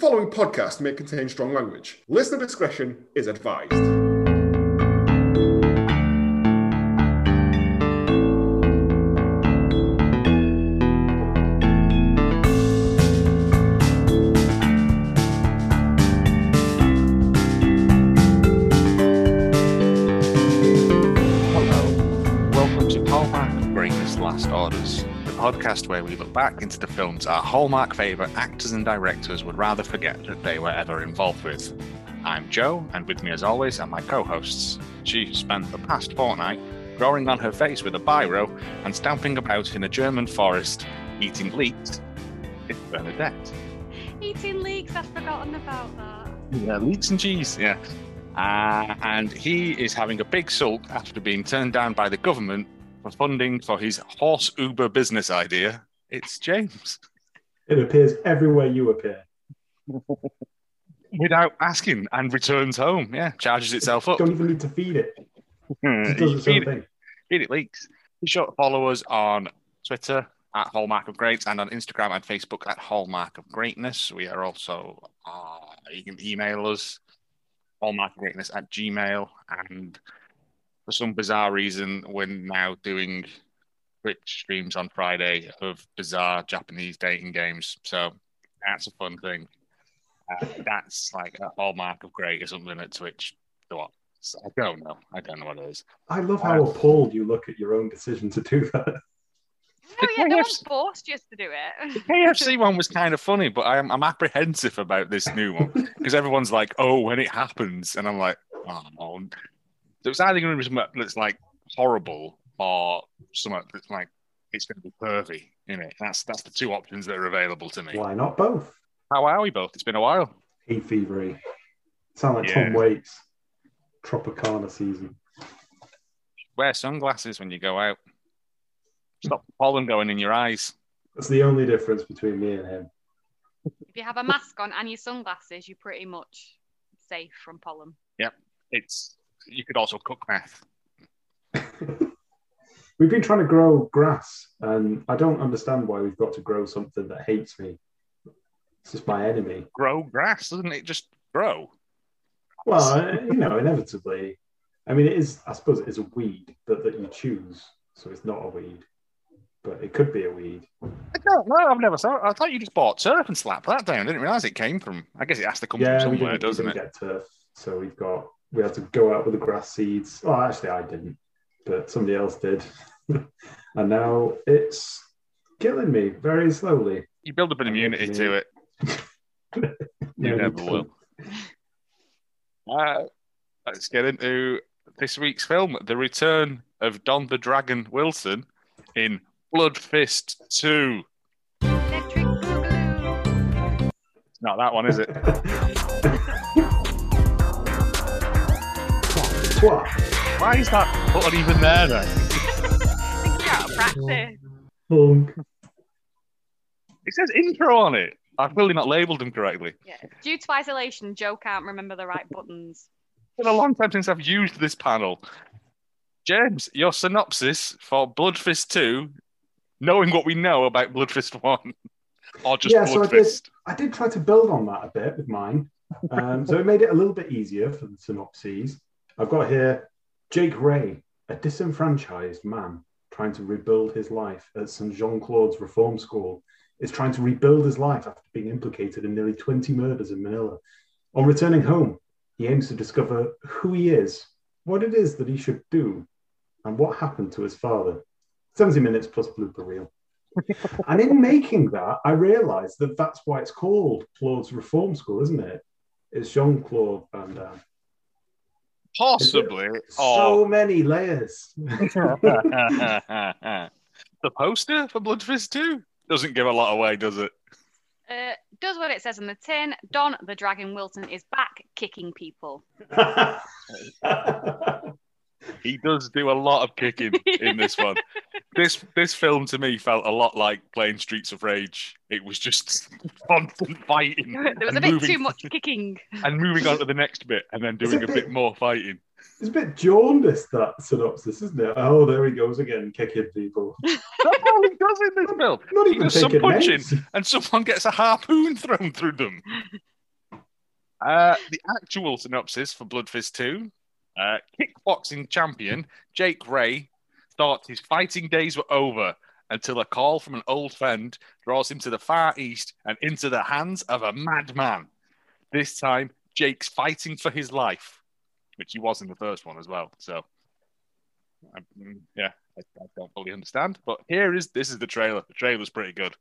following podcast may contain strong language. Listener discretion is advised. We look back into the films our Hallmark favourite actors and directors would rather forget that they were ever involved with. I'm Joe, and with me as always are my co hosts. She spent the past fortnight drawing on her face with a biro and stamping about in a German forest, eating leeks. It's Bernadette. Eating leeks, I've forgotten about that. Yeah, leeks and cheese, yeah. Uh, and he is having a big sulk after being turned down by the government for funding for his horse Uber business idea. It's James. It appears everywhere you appear. Without asking and returns home. Yeah, charges itself up. Don't even need to feed it. It does its own feed, it, thing. feed it leaks. Be sure to follow us on Twitter at Hallmark of Greats and on Instagram and Facebook at Hallmark of Greatness. We are also, uh, you can email us, Hallmark of Greatness at Gmail. And for some bizarre reason, we're now doing Twitch streams on Friday of bizarre Japanese dating games. So that's a fun thing. Uh, that's like a Hallmark of Great or something at Twitch. So what? I don't know. I don't know what it is. I love how appalled you look at your own decision to do that. No, yeah, no KFC one's forced you to do it. The KFC one was kind of funny, but I'm I'm apprehensive about this new one because everyone's like, "Oh, when it happens," and I'm like, "Oh no!" So it's either going to be something that's like horrible or something that's like it's going to be pervy in it. That's that's the two options that are available to me. Why not both? How are we both? It's been a while. Hay fevery. Sound like Yeah. Tom Waits. Tropicana season. Wear sunglasses when you go out. Stop the pollen going in your eyes. That's the only difference between me and him. If you have a mask on and your sunglasses, you're pretty much safe from pollen. Yep. It's you could also cook meth. We've been trying to grow grass, and I don't understand why we've got to grow something that hates me. It's just my enemy. Grow grass, doesn't it? Just grow. Well, you know, inevitably. I mean, it is. I suppose it is a weed that, that you choose, so it's not a weed, but it could be a weed. I don't know. I've never thought. I thought you just bought turf and slapped that down. I didn't realize it came from. I guess it has to come yeah, from somewhere, doesn't didn't it? get turf, so we've got we had to go out with the grass seeds. Oh, actually, I didn't, but somebody else did, and now it's killing me very slowly. You build up an immunity to it. You Yeah, never will. Uh, let's get into this week's film: The Return of Don the Dragon Wilson in Blood Fist Two. Electric Boogaloo. It's not that one, is it? Twat. Why is that button even there then? You're out of practice. Hunk. It says intro on it. I've clearly not labelled them correctly. Yeah. Due to isolation, Joe can't remember the right buttons. It's been a long time since I've used this panel. James, your synopsis for Blood Fist 2, knowing what we know about Blood Fist 1, or just Yeah, so Blood I did- Fist. I did try to build on that a bit with mine, um, so it made it a little bit easier for the synopses. I've got here Jake Ray, a disenfranchised man trying to rebuild his life at St. Jean Claude's Reform School, is trying to rebuild his life after being implicated in nearly 20 murders in Manila. On returning home, he aims to discover who he is, what it is that he should do, and what happened to his father. 70 minutes plus blooper reel. and in making that, I realised that that's why it's called Claude's Reform School, isn't it? It's Jean Claude Van Damme. Um, Possibly. So Or many layers. the poster for Blood Fist 2 doesn't give a lot away, does it? Uh, does what it says on the tin. Don the Dragon Wilson is back kicking people. He does do a lot of kicking in this one. This this film to me felt a lot like playing Streets of Rage. It was just constant fighting There was a bit moving- too much kicking. and moving on to the next bit and then doing a bit more fighting. it's a bit jaundiced, that synopsis, isn't it? Oh, there he goes again, kicking people. That's all he does in this film. Not He even does some punching names. and someone gets a harpoon thrown through them. Uh, the actual synopsis for Blood Fist 2 uh, kickboxing champion Jake Ray thought his fighting days were over until a call from an old friend draws him to the far east and into the hands of a madman. This time, Jake's fighting for his life, which he was in the first one as well. So, um, yeah, I, I don't fully understand. But here is this is the trailer. The trailer's pretty good.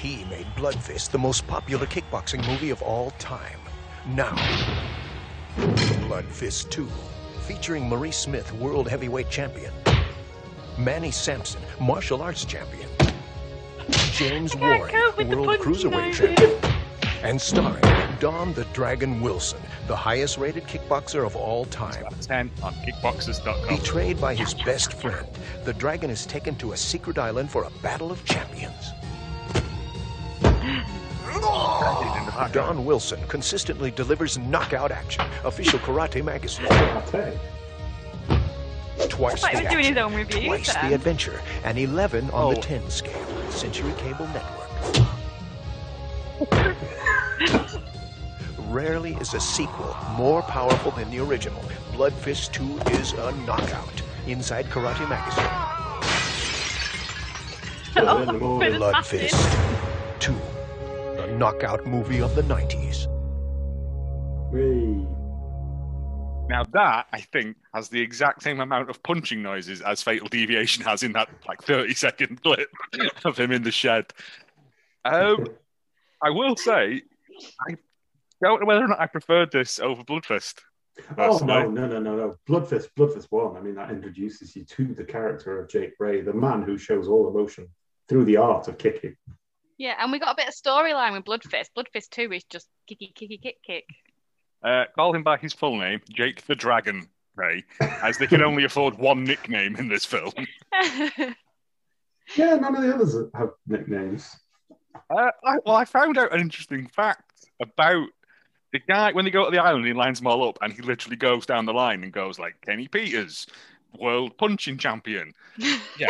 He made Blood Fist the most popular kickboxing movie of all time. Now, Blood Fist 2, featuring Maurice Smith, World Heavyweight Champion, Manny Sampson, Martial Arts Champion, James I Warring, cope with the World Cruiserweight noises. Champion, and starring Don the Dragon Wilson, the highest rated kickboxer of all time. 10 on kickboxers.com. Betrayed by his best friend, the dragon is taken to a secret island for a battle of champions. Don Wilson consistently delivers knockout action. Official Karate Magazine. Karate. Twice I thought the was doing his action, own reviews twice then. the adventure, and 11 on the Oh. 10 scale. Century Cable Network. Rarely is a sequel more powerful than the original. Blood Fist 2 is a knockout. Inside Karate Magazine. Put it in the morning. It's Blood. Fist 2. The knockout movie of the 90s. Whee. Now that I think has the exact same amount of punching noises as Fatal Deviation has in that like 30 second clip of him in the shed. Um, I will say, I don't know whether or not I preferred this over Bloodfist. Oh personally. no, no, no, no, no! Bloodfist, Bloodfist One. I mean, that introduces you to the character of Jake Ray, the man who shows all emotion through the art of kicking. Yeah, and we got a bit of storyline with Bloodfist. Bloodfist 2 is just kicky, kicky, kick, kick. Uh, call him by his full name, Jake the Dragon Ray, as they can only afford one nickname in this film. Yeah, none of the others have nicknames. Uh, I, well, I found out an interesting fact about the guy when they go to the island. He lines them all up, and he literally goes down the line and goes like Kenny Peters, world punching champion. Yeah.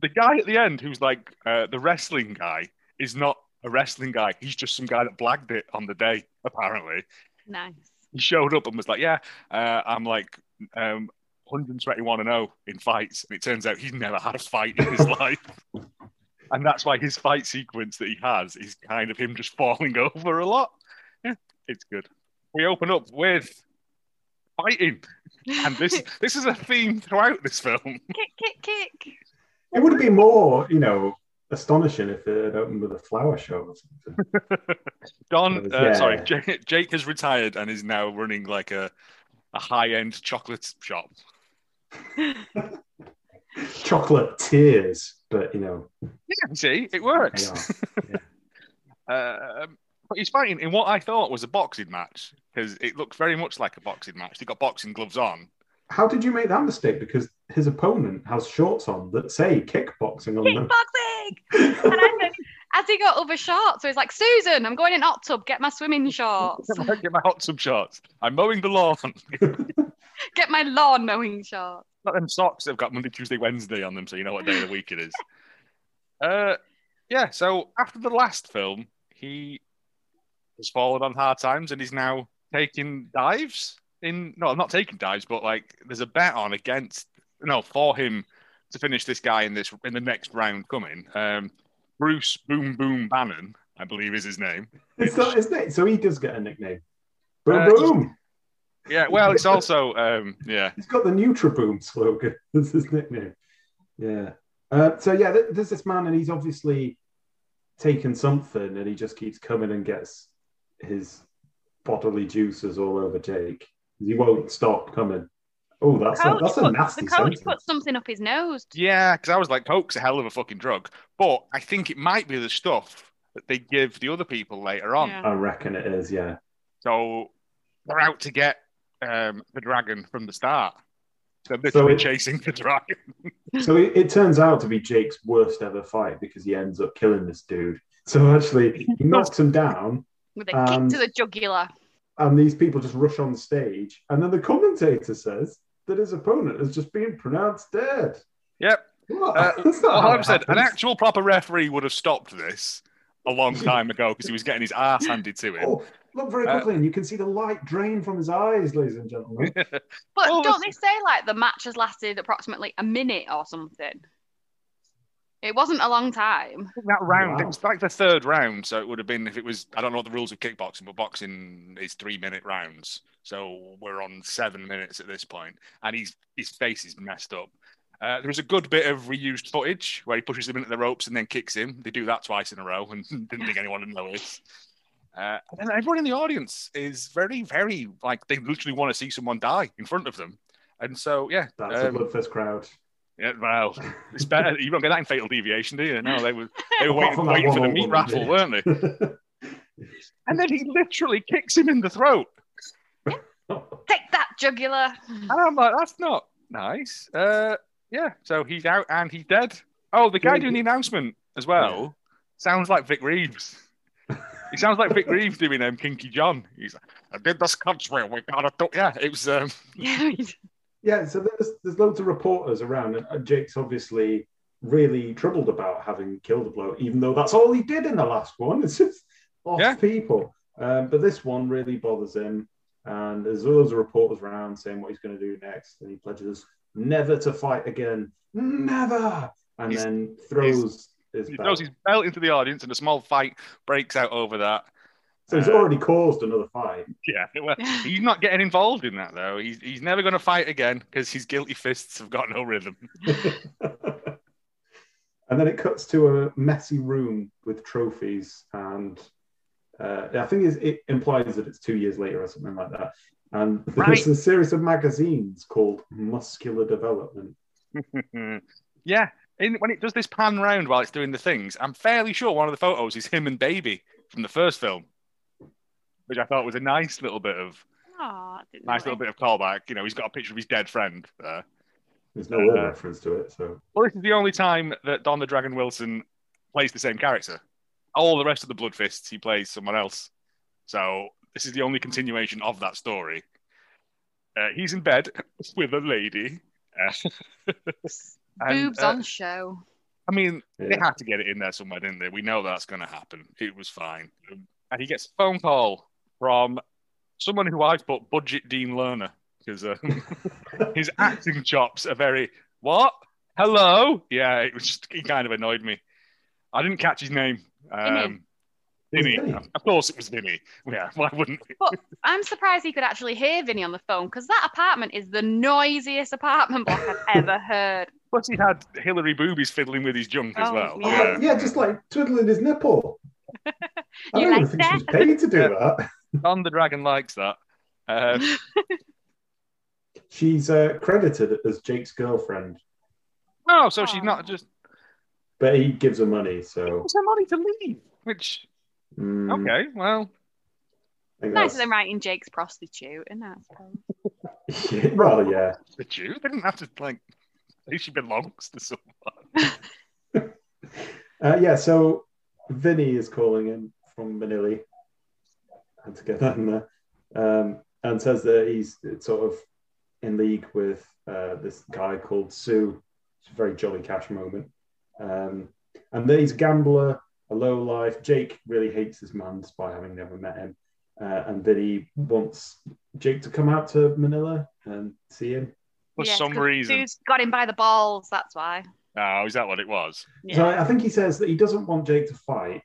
The guy at the end, who's like uh, the wrestling guy, is not a wrestling guy. He's just some guy that blagged it on the day. Apparently, nice. he showed up and was like, "Yeah, uh, I'm like." Um, 121 and 0 in fights, and it turns out he's never had a fight in his life. And that's why his fight sequence that he has is kind of him just falling over a lot. Yeah, it's good. We open up with fighting, and this this is a theme throughout this film. Kick, kick, kick. It would have been more, you know, astonishing if it had opened with a flower show or something. Don, uh, Yeah. sorry, Jake, Jake has retired and is now running like a a high end chocolate shop. Chocolate tears, but you know, Yeah, see, it works. Yeah. Um, but he's fighting in what I thought was a boxing match because it looked very much like a boxing match. They got boxing gloves on. How did you make that mistake? Because his opponent has shorts on that say kickboxing on them. Kickboxing! And I said, as he got other shorts, so he's like, Susan, I'm going in hot tub, get my swimming shorts, Get my hot tub shorts. I'm mowing the lawn. get my lawn mowing shorts. Got them socks that have got Monday, Tuesday, Wednesday on them, so you know what day of the week it is. Uh, yeah. So after the last film, he has fallen on hard times and he's now taking dives. In no, not taking dives, but like there's a bet on against no for him to finish this guy in this in the next round coming. Um, Bruce Boom Boom Bannon, I believe is his name. It's not, isn't it? So he does get a nickname. Boom Uh, boom. Yeah, well, it's also um, yeah. He's got the Nutriboom slogan. That's his nickname. Yeah. Uh, so yeah, th- there's this man, and he's obviously taken something, and he just keeps coming and gets his bodily juices all over Jake. He won't stop coming. Oh, that's a, Coach that's a put- nasty the coach sentence. put something up his nose. Yeah, because I was like, Coke's a hell of a fucking drug. But I think it might be the stuff that they give the other people later on. Yeah. I reckon it is. Yeah. So they're out to get um, the dragon from the start. They're So literally it- chasing the dragon. So it, it turns out to be Jake's worst ever fight because he ends up killing this dude. So actually, he knocks him down, With a Um, kick to the jugular. and these people just rush on stage. And then the commentator says that his opponent has just been pronounced dead. Yep. What? Uh, That's not Well, I said, an actual proper referee would have stopped this a long time ago because he was getting his ass handed to him. Oh, look very Uh, quickly, and you can see the light drain from his eyes, ladies and gentlemen. But Oh, don't they say like the match has lasted approximately a minute or something? It wasn't a long time. that round, Wow. was like the third round. So it would have been if it was, I don't know what the rules of kickboxing, but boxing is three minute rounds. So we're on seven minutes at this point, and he's, his face is messed up. Uh, there was a good bit of reused footage where he pushes him into the ropes and then kicks him. They do that twice in a row and didn't think anyone would notice. Uh, and everyone in the audience is very, very like they literally want to see someone die in front of them. And so, yeah, That's um, a bloodfest crowd. Yeah, well, it's better. You don't get that in Fatal Deviation, do you? No, they were they were waiting, from that waiting for the meat raffle, yeah. weren't they? And then he literally kicks him in the throat, Take that, jugular. and I'm like, that's not nice. Uh, yeah, so he's out and he's dead. Oh, the guy Yeah, doing the announcement as well sounds like Vic Reeves. He sounds like Vic Reeves doing um, Kinky John. He's like, I did this country. We gotta do. Yeah, it was. Um, Yeah, so there's there's loads of reporters around, and- Jake's obviously really troubled about having killed a bloke, even though that's all he did in the last one. It's just off Yeah. people. Um, but this one really bothers him, and there's loads of reporters around saying what he's going to do next, and he pledges never to fight again, never, and He's- then throws his he belt. throws his belt into the audience, and a small fight breaks out over that. So he's uh, already caused another fight. Yeah, well, he's not getting involved in that though. He's he's never going to fight again because his guilty fists have got no rhythm. and then it cuts to a messy room with trophies, and uh, I think it's- it implies that it's two years later or something like that. And there's Right. a series of magazines called Muscular Development. yeah, in, when it does this pan round while it's doing the things, I'm fairly sure one of the photos is him and Baby from the first film, which I thought was a nice little bit of Aw, didn't nice little bit of callback. You know, he's got a picture of his dead friend there. There's no Uh, reference to it, so Well, this is the only time that Don the Dragon Wilson plays the same character. All the rest of the Blood Fists, he plays someone else. So this is the only continuation of that story. Uh, he's in bed with a lady. And, Boobs uh, on show. I mean, they had to get it in there somewhere, didn't they? We know that's going to happen. It was fine. Um, And he gets a phone call from someone who I've put budget Dean Learner because um, his acting chops are very what? Hello? Yeah, it was just he kind of annoyed me. I didn't catch his name. Um, Vinny. Vinny. Of course, it was Vinny. Yeah, why wouldn't? But I'm surprised he could actually hear Vinny on the phone because that apartment is the noisiest apartment block I've ever heard. Plus, he had Hillary Boobies fiddling with his junk as Oh, well. yeah. yeah. just like twiddling his nipple. I don't even like think she was paid to do Yeah. that. Don the Dragon likes that. Uh, She's uh, credited as Jake's girlfriend, oh, so she's not just but he gives her money, so wants her money to leave. Which mm, okay, well, I think Nicer that's- than writing Jake's prostitute, isn't it? I well, yeah. the Jew didn't have to like say she belongs to someone. Uh, yeah, so Vinny is calling him from Manili. Had to get that in there. Um, and says that he's sort of in league with uh, this guy called Sue. It's a very jolly cash moment. Um, and that he's a gambler, a low life. Jake really hates this man despite having never met him. Uh, and he wants Jake to come out to Manila and see him. For Yes, some 'cause reason. Sue's got him by the balls, that's why. Oh, is that what it was? Yeah. So I I think he says that he doesn't want Jake to fight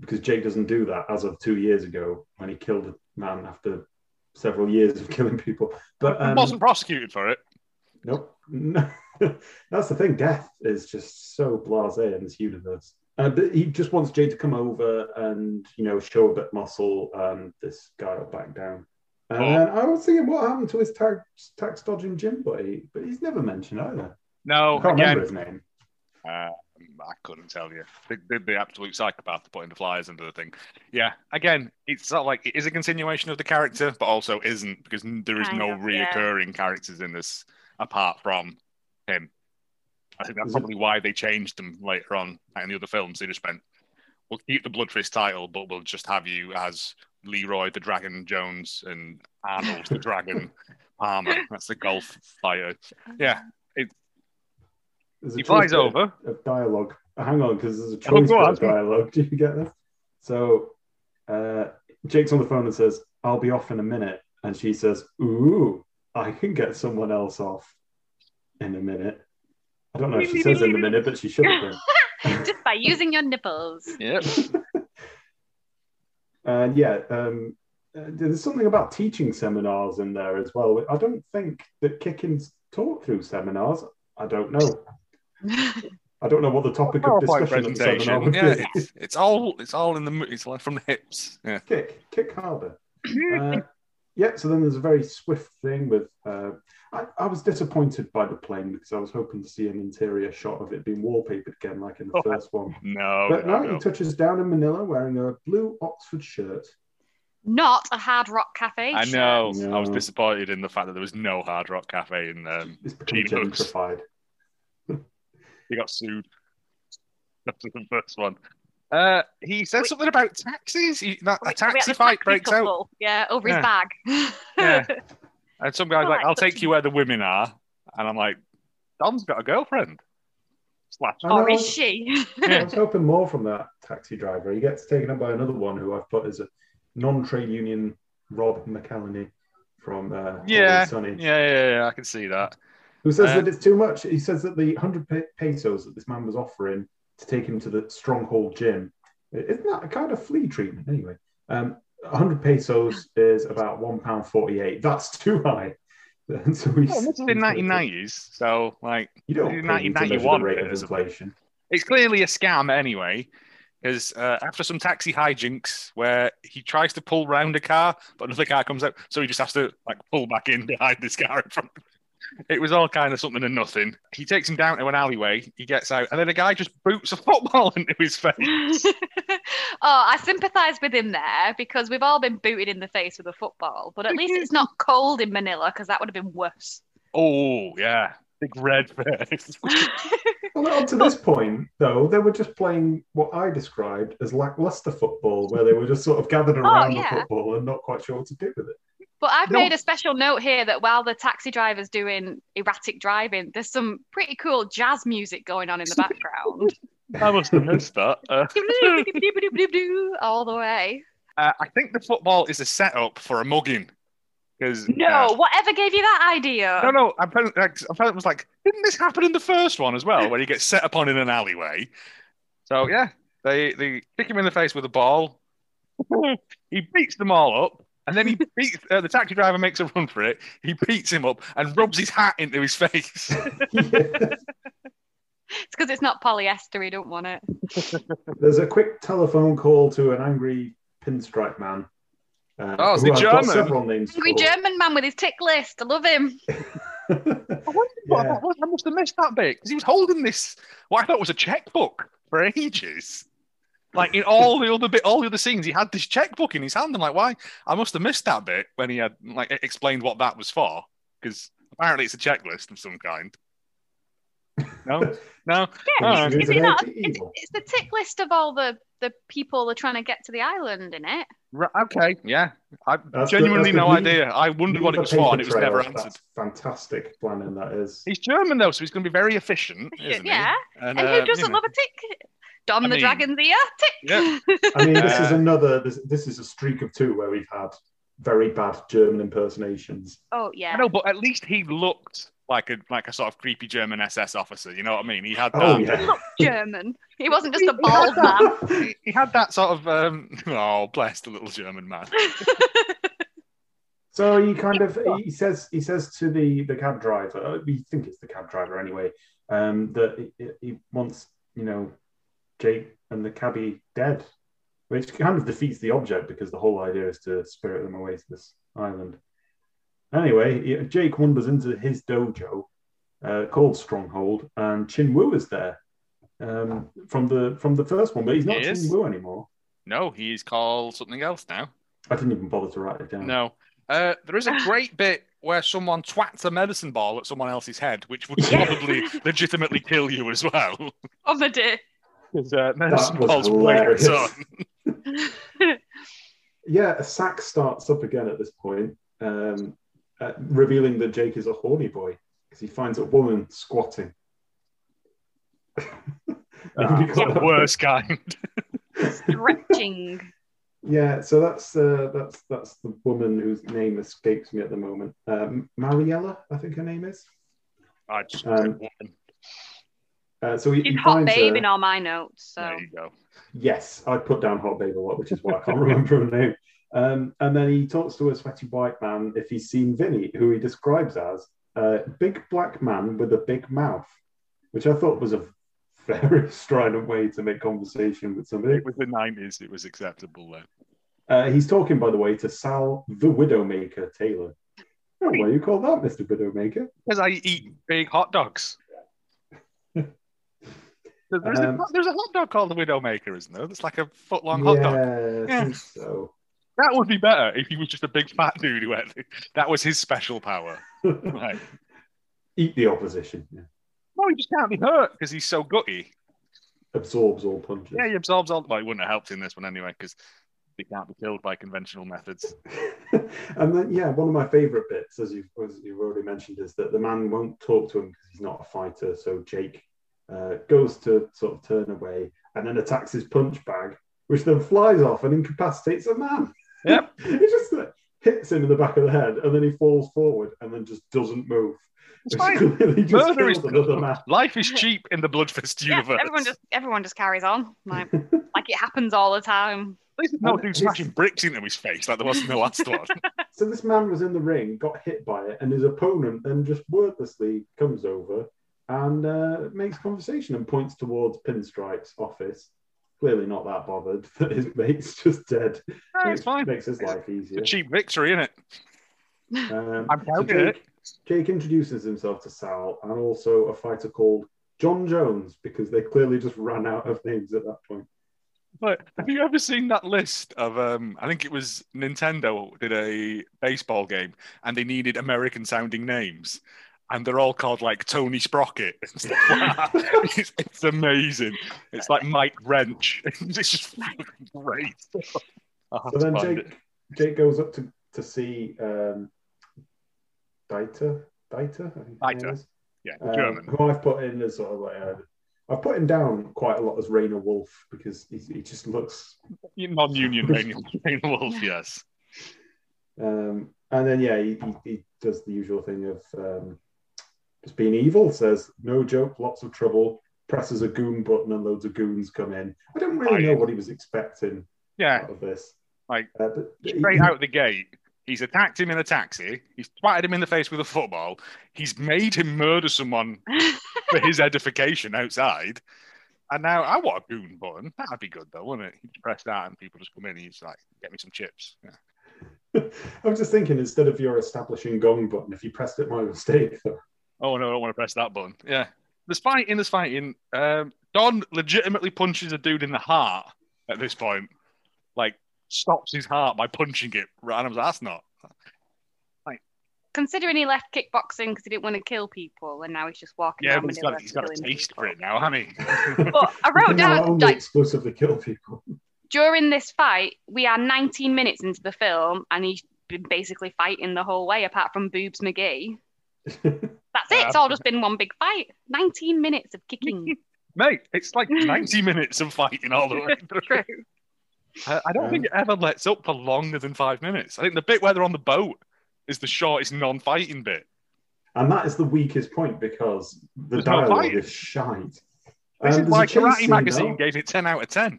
because Jake doesn't do that as of two years ago when he killed a man after several years of killing people. But um, wasn't prosecuted for it. nope. No. That's the thing. Death is just so blasé in this universe. Uh, but he just wants Jake to come over and you know show a bit of muscle, and this guy will back down. And Oh. I was thinking, what happened to his tax, tax dodging gym buddy? But he's never mentioned either. No, I can't again, remember his name. uh, I couldn't tell you. The, the, the absolute psychopath putting the flyers under the thing. Yeah, again, it's not like it is a continuation of the character, but also isn't because there is Kind no of, yeah. reoccurring characters in this apart from him. I think that's Is it- probably why they changed them later on in the other films. They just went, "We'll keep the Bloodfist title, but we'll just have you as Leroy the Dragon Jones and Arnold the Dragon Palmer." That's the golf fighter. Yeah, There's a he flies over. of dialogue. Hang on, because there's a Oh, choice go bit on. of dialogue. Do you get this? So uh, Jake's on the phone and says, I'll be off in a minute. And she says, Ooh, I can get someone else off in a minute. I don't know if she says in a minute, but she should have been. Just by using your nipples. Yep. And yeah, um, uh, there's something about teaching seminars in there as well. I don't think that kicking's taught through seminars. I don't know. I don't know what the topic of discussion at the seminar would Yeah, be. it's, it's all it's all in the mo- it's like from the hips. Yeah. kick, kick harder. Uh, yeah, so then there's a very swift thing with. Uh, I, I was disappointed by the plane because I was hoping to see an interior shot of it being wallpapered again, like in the Oh, first one. No, But no, no, no. he touches down in Manila wearing a blue Oxford shirt. Not a hard rock cafe. I shirt. know. I was disappointed in the fact that there was no Hard Rock Cafe in. Um, It's become Gene Hooks. gentrified. He got sued. After the first one. Uh, he said Wait. something about taxis. He, that, We- a taxi fight taxi breaks out, Yeah, over Yeah. his bag. Yeah. and some guy's Oh, like, "I'll take you where the women are," and I'm like, "Dom's got a girlfriend." Slash. I or is she? I was hoping more from that taxi driver. He gets taken up by another one who I've put as a non-trade union Rob McElhenney from uh, Yeah, Sunny, Yeah, yeah, yeah. I can see that. Who says Uh, that it's too much. He says that the 100 pe- pesos that this man was offering to take him to the Stronghold gym, isn't that a kind of flea treatment anyway? Um, 100 pesos is about £1.48. That's too high. so he's, Well, this is in 1990s, so like You don't in pay me to measure the 1991 rate of inflation. it's clearly a scam anyway. Because uh, after some taxi hijinks where he tries to pull round a car, but another car comes out, so he just has to like pull back in behind this car in front. of him. It was all kind of something and nothing. He takes him down to an alleyway. He gets out, and then a guy just boots a football into his face. oh, I sympathise with him there because we've all been booted in the face with a football, but at least it's not cold in Manila because that would have been worse. Oh yeah, big red face. Well, up to this point, though, they were just playing what I described as lackluster football, where they were just sort of gathered oh, around Oh, yeah. the football and not quite sure what to do with it. But I've No. made a special note here that while the taxi driver's doing erratic driving, there's some pretty cool jazz music going on in the background. I must have missed that. Uh, All the way. uh, I think the football is a setup for a mugging. Because No, whatever gave you that idea? No, no. I'm like, I'm was like, didn't this happen in the first one as well, where he gets set upon in an alleyway? So yeah, they they kick him in the face with a ball. he beats them all up, and then he beats uh, the taxi driver makes a run for it. He beats him up and rubs his hat into his face. It's because it's not polyester. He don't want it. There's a quick telephone call to an angry pinstripe man. Uh, Oh, is who it I've got German? several names Angry. German man with his tick list. I love him. I, wonder what Yeah. that was. I must have missed that bit because he was holding this what I thought was a checkbook for ages. Like in all the other bit, all the other scenes, he had this checkbook in his hand. I'm like, why? I must have missed that bit when he had like explained what that was for, because apparently it's a checklist of some kind. No, no. Yeah, All right. Is Is it it not? It's, it's the tick list of all the the people they're trying to get to the island in it. Right, okay, yeah. I That's genuinely the no lead- idea. I wondered what it was for, and it was never answered. That's fantastic planning that is. He's German though, so he's going to be very efficient, isn't yeah. he? And uh, who doesn't know. love a tick? Dom I the mean- Dragon's ear, tick. Yeah. I mean, this is Uh, another. This, this is a streak of two where we've had very bad German impersonations. oh yeah. I know, but at least he looked like a like a sort of creepy German SS officer. You know what I mean? He had that. Oh yeah. German. He wasn't just a bald man. He, he had that sort of um, oh, bless the little German man. So he kind of he says he says to the the cab driver, we think it's the cab driver anyway, um, that he, he wants you know Jake and the cabbie dead, which kind of defeats the object because the whole idea is to spirit them away to this island. Anyway, Jake wanders into his dojo uh, called Stronghold, and Chin Wu is there um, from the from the first one, but he's not He Chin is. Wu anymore. No, he's called something else now. I didn't even bother to write it down. No, uh, there is a great bit where someone twats a medicine ball at someone else's head, which would probably legitimately kill you as well. On the day. Because uh, medicine was balls weight hilarious. yeah, a sack starts up again at this point, um, uh, revealing that Jake is a horny boy because he finds a woman squatting. Ah, Have you got the that? worst kind. Stretching. Yeah, so that's uh, that's that's the woman whose name escapes me at the moment. Um, Mariella, I think her name is. I just Um, said woman. Uh, so he, She's he hot babe her- in all my notes. So There you go. Yes, I put down Hot Babe a lot, which is why I can't remember her name. Um, and then he talks to a sweaty white man if he's seen Vinny, who he describes as a big black man with a big mouth, which I thought was a very strident way to make conversation with somebody. It was the nineties. It was acceptable then. Uh, he's talking, by the way, to Sal the Widowmaker Taylor. Oh, why you call that Mr. Widowmaker? Because I eat big hot dogs. There's, Um, a, there's a hot dog called the Widowmaker, isn't there? It's like a foot long hot dog. yeah, I Yeah. think so. That would be better if he was just a big fat dude who had that was his special power. Right. Eat the opposition. Yeah. No, he just can't be hurt because he's so gutty. Absorbs all punches. Yeah, he absorbs all. Well, he wouldn't have helped in this one anyway because he can't be killed by conventional methods. and then, yeah, one of my favourite bits, as you've, as you've already mentioned, is that the man won't talk to him because he's not a fighter. So Jake uh, goes to sort of turn away and then attacks his punch bag, which then flies off and incapacitates a man. Yep. it just like, hits him in the back of the head and then he falls forward and then just doesn't move. It's fine. clearly Murder is another man. life is cheap in the Bloodfist yeah, universe. everyone just everyone just carries on like like it happens all the time. There's no And dude smashing bricks into his face like there was in the last one. So this man was in the ring, got hit by it, and his opponent then just wordlessly comes over and uh, makes conversation and points towards Pinstripe's office. Clearly not that bothered that his mate's just dead. No, it's Which fine. Makes his life It's easier. a cheap victory, isn't it? Um, I'm so counting it. Jake, Jake introduces himself to Sal and also a fighter called John Jones because they clearly just ran out of names at that point. But have you ever seen that list of um I think it was Nintendo did a baseball game and they needed American sounding names and they're all called like Tony Sprocket and stuff like that. it's, it's amazing. It's like Mike Wrench. it's just great. So then Jake it. Jake goes up to, to see um, Dieter. Dieter, I think is. Yeah, the Um, German. who I've put in as sort of like a, I've put him down quite a lot as Rainer Wolf because he's, he just looks. Non-union Rain Rain Wolf, yes. Um, and then yeah, he, he, he does the usual thing of um, just being evil. Says no joke, lots of trouble. Presses a goon button and loads of goons come in. I don't really know what he was expecting Yeah, out of this. Like, Uh, but straight out the gate. He's attacked him in a taxi. He's twatted him in the face with a football. He's made him murder someone for his edification outside. And now I want a goon button. That'd be good though, wouldn't it? You just press that and people just come in and he's like, get me some chips. Yeah. I was just thinking instead of your establishing gong button, if you pressed it by mistake, Oh no, I don't want to press that button. Yeah. There's fighting, there's fighting. Um, Don legitimately punches a dude in the heart at this point. Like stops his heart by punching it. Right. And I was like, that's not. Considering he left kickboxing because he didn't want to kill people, and now he's just walking Yeah, around but he's Manila got, he's got a taste people. for it now, hasn't he? But I wrote down like exclusively kill people. during this fight, we are 19 minutes into the film, and he's been basically fighting the whole way, apart from Boobs McGee. That's it. It's all just been one big fight. 19 minutes of kicking. Mate, it's like 90 minutes of fighting all the way through. True. I, I don't think it ever lets up for longer than five minutes. I think the bit where they're on the boat is the shortest non-fighting bit. And that is the weakest point because the There's dialogue fight. is shite. This Um, is there's why Karate Magazine though. gave it 10 out of 10.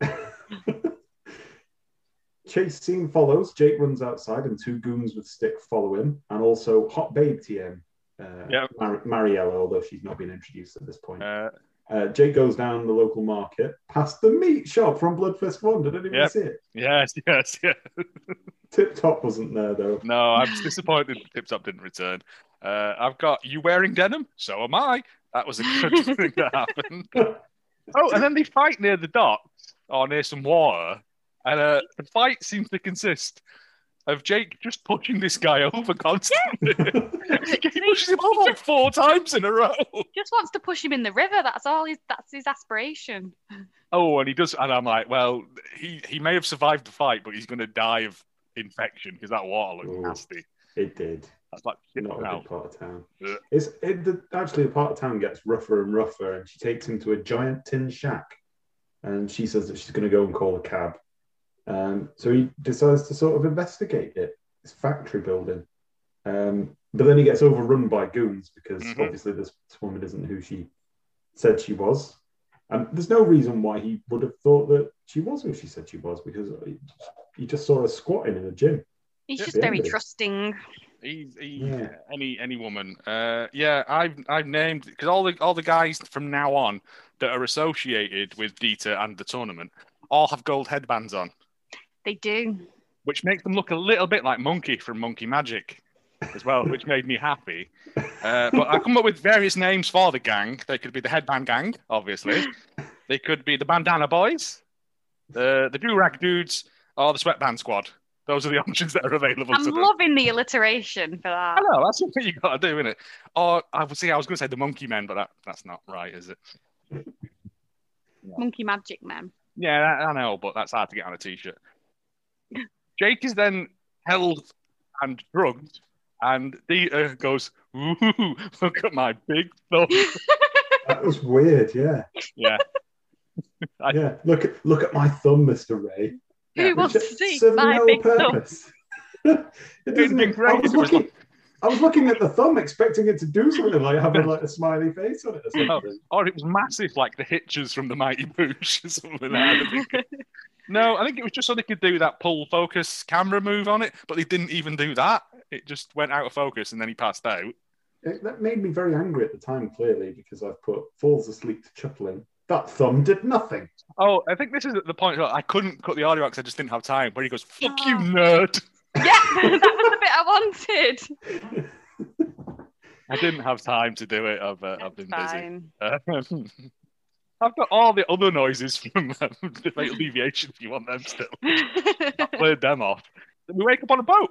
Chase scene follows. Jake runs outside, and two goons with stick follow him, and also Hot Babe TM, uh, Yep. Mar- Mariella, although she's not been introduced at this point. Uh, Uh, Jake goes down the local market past the meat shop from Bloodfist One. Did anyone Yep. see it? yes, yes, yeah. Tip Top wasn't there though. No, I'm disappointed Tip Top didn't return. Uh, I've got you wearing denim, so am I. That was a good thing that happened. Oh, and then they fight near the docks or near some water, and uh, the fight seems to consist of Jake just pushing this guy over constantly. he pushes him over like four times in a row. Just wants to push him in the river. That's all. His, that's his aspiration. Oh, and he does, and I'm like, well, he he may have survived the fight, but he's going to die of infection because that water looks Ooh. nasty. It did. That's like shit Not a now. good part of town. Yeah. It's it, the, actually the part of town gets rougher and rougher, and she takes him to a giant tin shack and she says that she's going to go and call a cab. Um, so he decides to sort of investigate it, this factory building. Um, but then he gets overrun by goons because Mhm. obviously this, this woman isn't who she said she was. And there's no reason why he would have thought that she was who she said she was because he, he just saw her squatting in a gym. He's just very Yeah. trusting. He, he, Yeah. any any woman. Uh, yeah, I've I've named because all the all the guys from now on that are associated with Dieter and the tournament all have gold headbands on, They do. which makes them look a little bit like Monkey from Monkey Magic as well, which made me happy. Uh, but I come up with various names for the gang. They could be the Headband Gang, obviously. They could be the Bandana Boys, the the Do Rag Dudes, or the Sweatband Squad. Those are the options that are available I'm loving the alliteration for I that. know that's what you got to do, isn't it? Or I would say I was going to say the Monkey Men, but that, that's not right, is it? Monkey Magic Man. Yeah, I I know, but that's hard to get on a t-shirt. Jake is then held and drugged, and Dieter goes, "Ooh, look at my big thumb." That was weird, yeah. yeah, I- Yeah. Look at look at my thumb, Mr. Ray. Who Yeah. wants to see my big thumb? purpose. it doesn't, great I, was if it was looking, I was looking at the thumb, expecting it to do something like having like a smiley face on it or oh, something. or it was massive, like the hitches from the Mighty Boosh or something. Like that. No, I think it was just so they could do that pull focus camera move on it, but they didn't even do that. It just went out of focus, and then he passed out. It- that made me very angry at the time, clearly, because I've put falls asleep to chuckling. That thumb did nothing. Oh, I think this is at the point where I couldn't cut the audio because I just didn't have time. Where he goes, "Fuck you, Oh. nerd." Yeah, that was the bit I wanted. I didn't have time to do it. I've, uh, I've been busy. Fine. Um, I've got all the other noises from them, the Fatal Deviation if you want them still. I played them off. We wake up on a boat.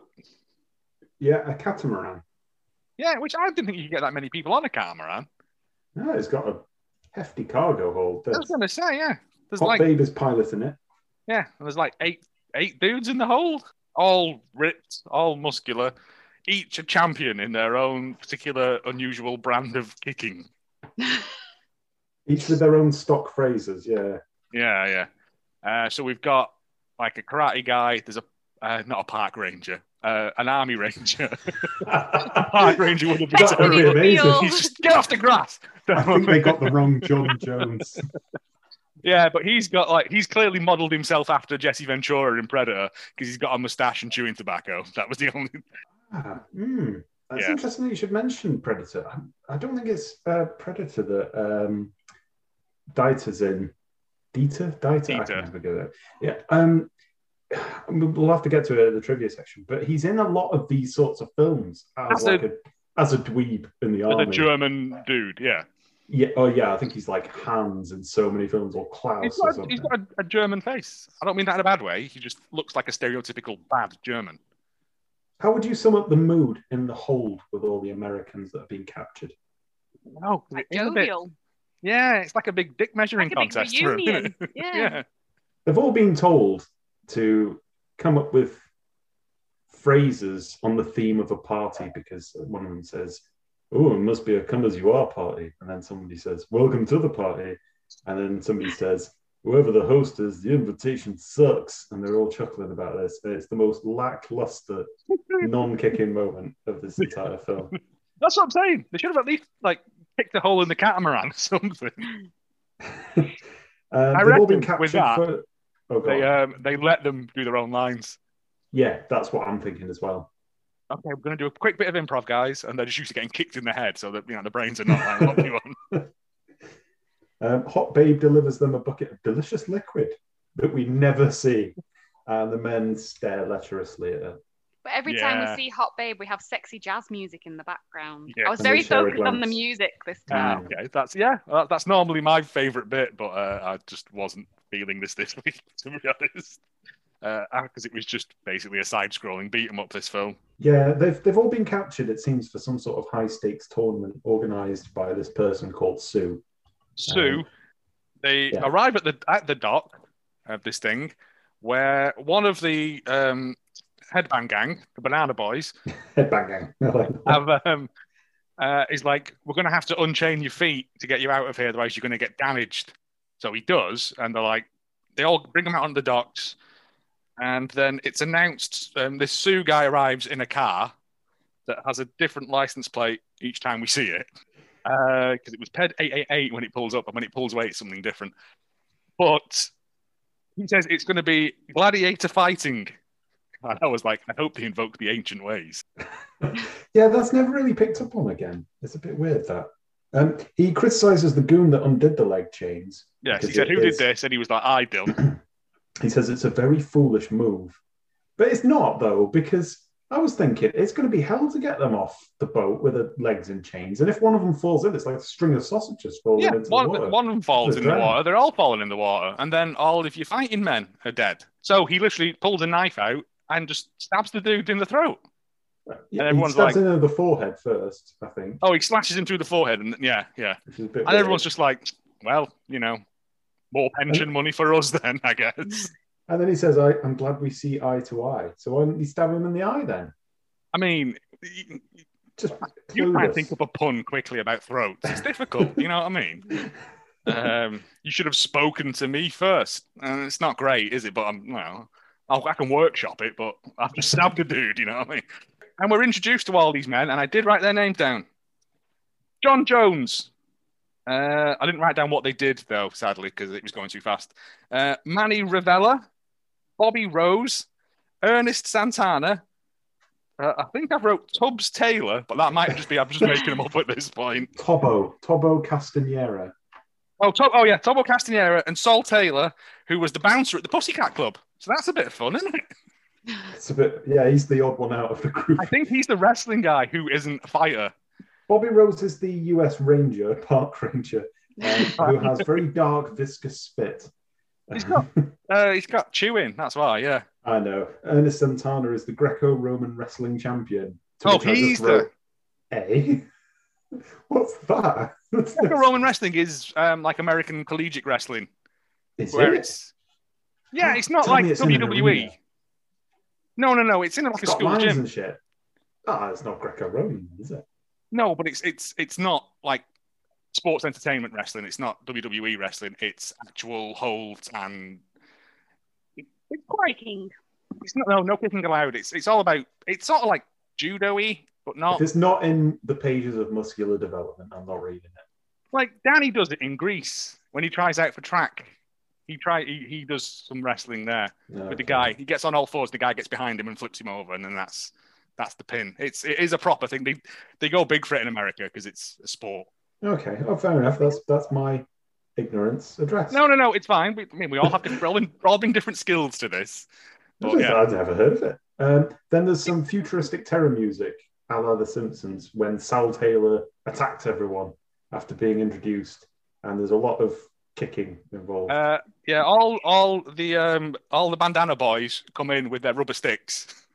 Yeah, a catamaran. Yeah, which I didn't think you could get that many people on a catamaran. No, it's got a hefty cargo hold. I was There's going to say, yeah. There's Hot like, Babe is piloting it. yeah, and there's like eight eight dudes in the hold, all ripped, all muscular, each a champion in their own particular unusual brand of kicking. Each with their own stock phrases, yeah. Yeah, yeah. Uh, so we've got like a karate guy. There's a uh, not a park ranger, uh, an army ranger. park ranger would have been That would be amazing. He's just get off the grass. I think they got the wrong John Jones. yeah, but he's got like he's clearly modelled himself after Jesse Ventura in Predator because he's got a mustache and chewing tobacco. That was the only. Ah, hmm. That's Yeah. interesting that you should mention Predator. I, I don't think it's uh, Predator that um, Dieter's in. Dieter? Dieter? I can never go there. Yeah. Um, we'll have to get to it in the trivia section, but he's in a lot of these sorts of films as, As a- like a, as a dweeb in the army. The army. German dude, yeah. Yeah. Oh, yeah. I think he's like Hans in so many films, or Klaus He's or got, something. he's got a, a German face. I don't mean that in a bad way. He just looks like a stereotypical bad German. How would you sum up the mood in the hold with all the Americans that have been captured? No, it is a bit- jovial. Yeah, it's like a big dick measuring Like a big contest. for reunion. Yeah. yeah. They've all been told to come up with phrases on the theme of a party because one of them says, Oh, it must be a come as you are party. And then somebody says, Welcome to the party. And then somebody says, Whoever the host is, the invitation sucks. And they're all chuckling about this. And it's the most lackluster, non kicking moment of this entire film. That's what I'm saying. They should have at least like picked a hole in the catamaran or something. Um, I they've all been reckon with that, for. Oh, They um they let them do their own lines. yeah, that's what I'm thinking as well. Okay, we're going to do a quick bit of improv, guys, and they're just used to getting kicked in the head, so that you know the brains are not like what you want. Um, Hot Babe delivers them a bucket of delicious liquid that we never see. And the men stare lecherously at her. But every time we see Hot Babe, we have sexy jazz music in the background. Yeah. I was very focused on the music this Ah, time. okay, that's yeah, that- that's normally my favourite bit, but uh, I just wasn't feeling this this week, to be honest, because it was just basically a side-scrolling beat 'em up. This film. Yeah, they've, they've all been captured, it seems, for some sort of high stakes tournament organized by this person called Sue. Sue, Um, they yeah. arrive at the at the dock of this thing, where one of the um, headband gang, the Banana Boys, Headbang gang. Have um, uh, is like, we're going to have to unchain your feet to get you out of here, otherwise you're going to get damaged. So he does, and they're like, they all bring him out on the docks, and then it's announced um, this Sue guy arrives in a car that has a different license plate each time we see it. Because it was PED 888 when it pulls up, and when it pulls away, it's something different. But he says it's going to be gladiator fighting. And I was like, I hope they invoke the ancient ways. yeah, that's never really picked up on again. It's a bit weird that. Um, he criticizes the goon that undid the leg chains. Yes, he said, Who is- did this? And he was like, I did. He says it's a very foolish move. But it's not, though, because I was thinking it's going to be hell to get them off the boat with the legs in chains. And if one of them falls in, it's like a string of sausages falling Yeah, into one, the water. one of them falls in the water. They're all falling in the water. And then all of your fighting men are dead. So he literally pulls a knife out and just stabs the dude in the throat. Yeah, and he everyone's stabs like- him in the forehead first, I think. Oh, he slashes him through the forehead. And yeah, yeah. Which is a bit And everyone's just like, well, you know, more pension money for us then, I guess. And then he says, I, I'm glad we see eye to eye. So why didn't he stab him in the eye then? I mean, you, Just you can't think of a pun quickly about throats. It's difficult, you know what I mean? Um, you should have spoken to me first. And it's not great, is it? But I'm, well, I'll, I can workshop it, but I've just stabbed a dude, you know what I mean? And we're introduced to all these men, and I did write their names down. John Jones. Uh, I didn't write down what they did, though, sadly, because it was going too fast. Uh, Manny Rivella, Bobby Rose, Ernest Santana. Uh, I think I wrote Tubbs Taylor, but that might just be I'm just making them up at this point. Tobo, Tobo Castanera. Oh, to- oh yeah, Tobo Castanera and Sol Taylor, who was the bouncer at the Pussycat Club. So that's a bit of fun, isn't it? It's a bit, yeah, he's the odd one out of the group. I think he's the wrestling guy who isn't a fighter. Bobby Rose is the US Ranger, park ranger, um, who has very dark, viscous spit. He's got- Uh, he's got chewing, that's why, yeah. I know. Ernest Santana is the Greco-Roman wrestling champion. Oh, he's the- wrote, A. What's that? Greco Roman wrestling is um, like American collegiate wrestling, Is where it? it's yeah, it's not Tell like me it's in an WWE. arena. No, no, no, it's in like It's a got school lines gym. and shit. Ah, it's not Greco-Roman, is it? No, but it's it's it's not like sports entertainment wrestling. It's not WWE wrestling. It's actual holds and it's quite. King. It's not no no kicking allowed. It's it's all about. It's sort of like judo-y, but not If it's not in the pages of muscular development, I'm not reading it. like Danny does it in Greece when he tries out for track. He try he, he does some wrestling there No, with the okay. guy. He gets on all fours. The guy gets behind him and flips him over, and then that's that's the pin. It's it is a proper thing. They they go big for it in America because it's a sport. Okay, oh, fair enough. That's that's my ignorance addressed. No, no, no, it's fine. We, I mean, we all have different, we're all, in, we're all bring different skills to this. But yeah, I've never heard of it. Um, then there's some futuristic terror music, a la The Simpsons, when Sal Taylor attacked everyone after being introduced, and there's a lot of kicking involved. uh, yeah, all all the um all the bandana boys come in with their rubber sticks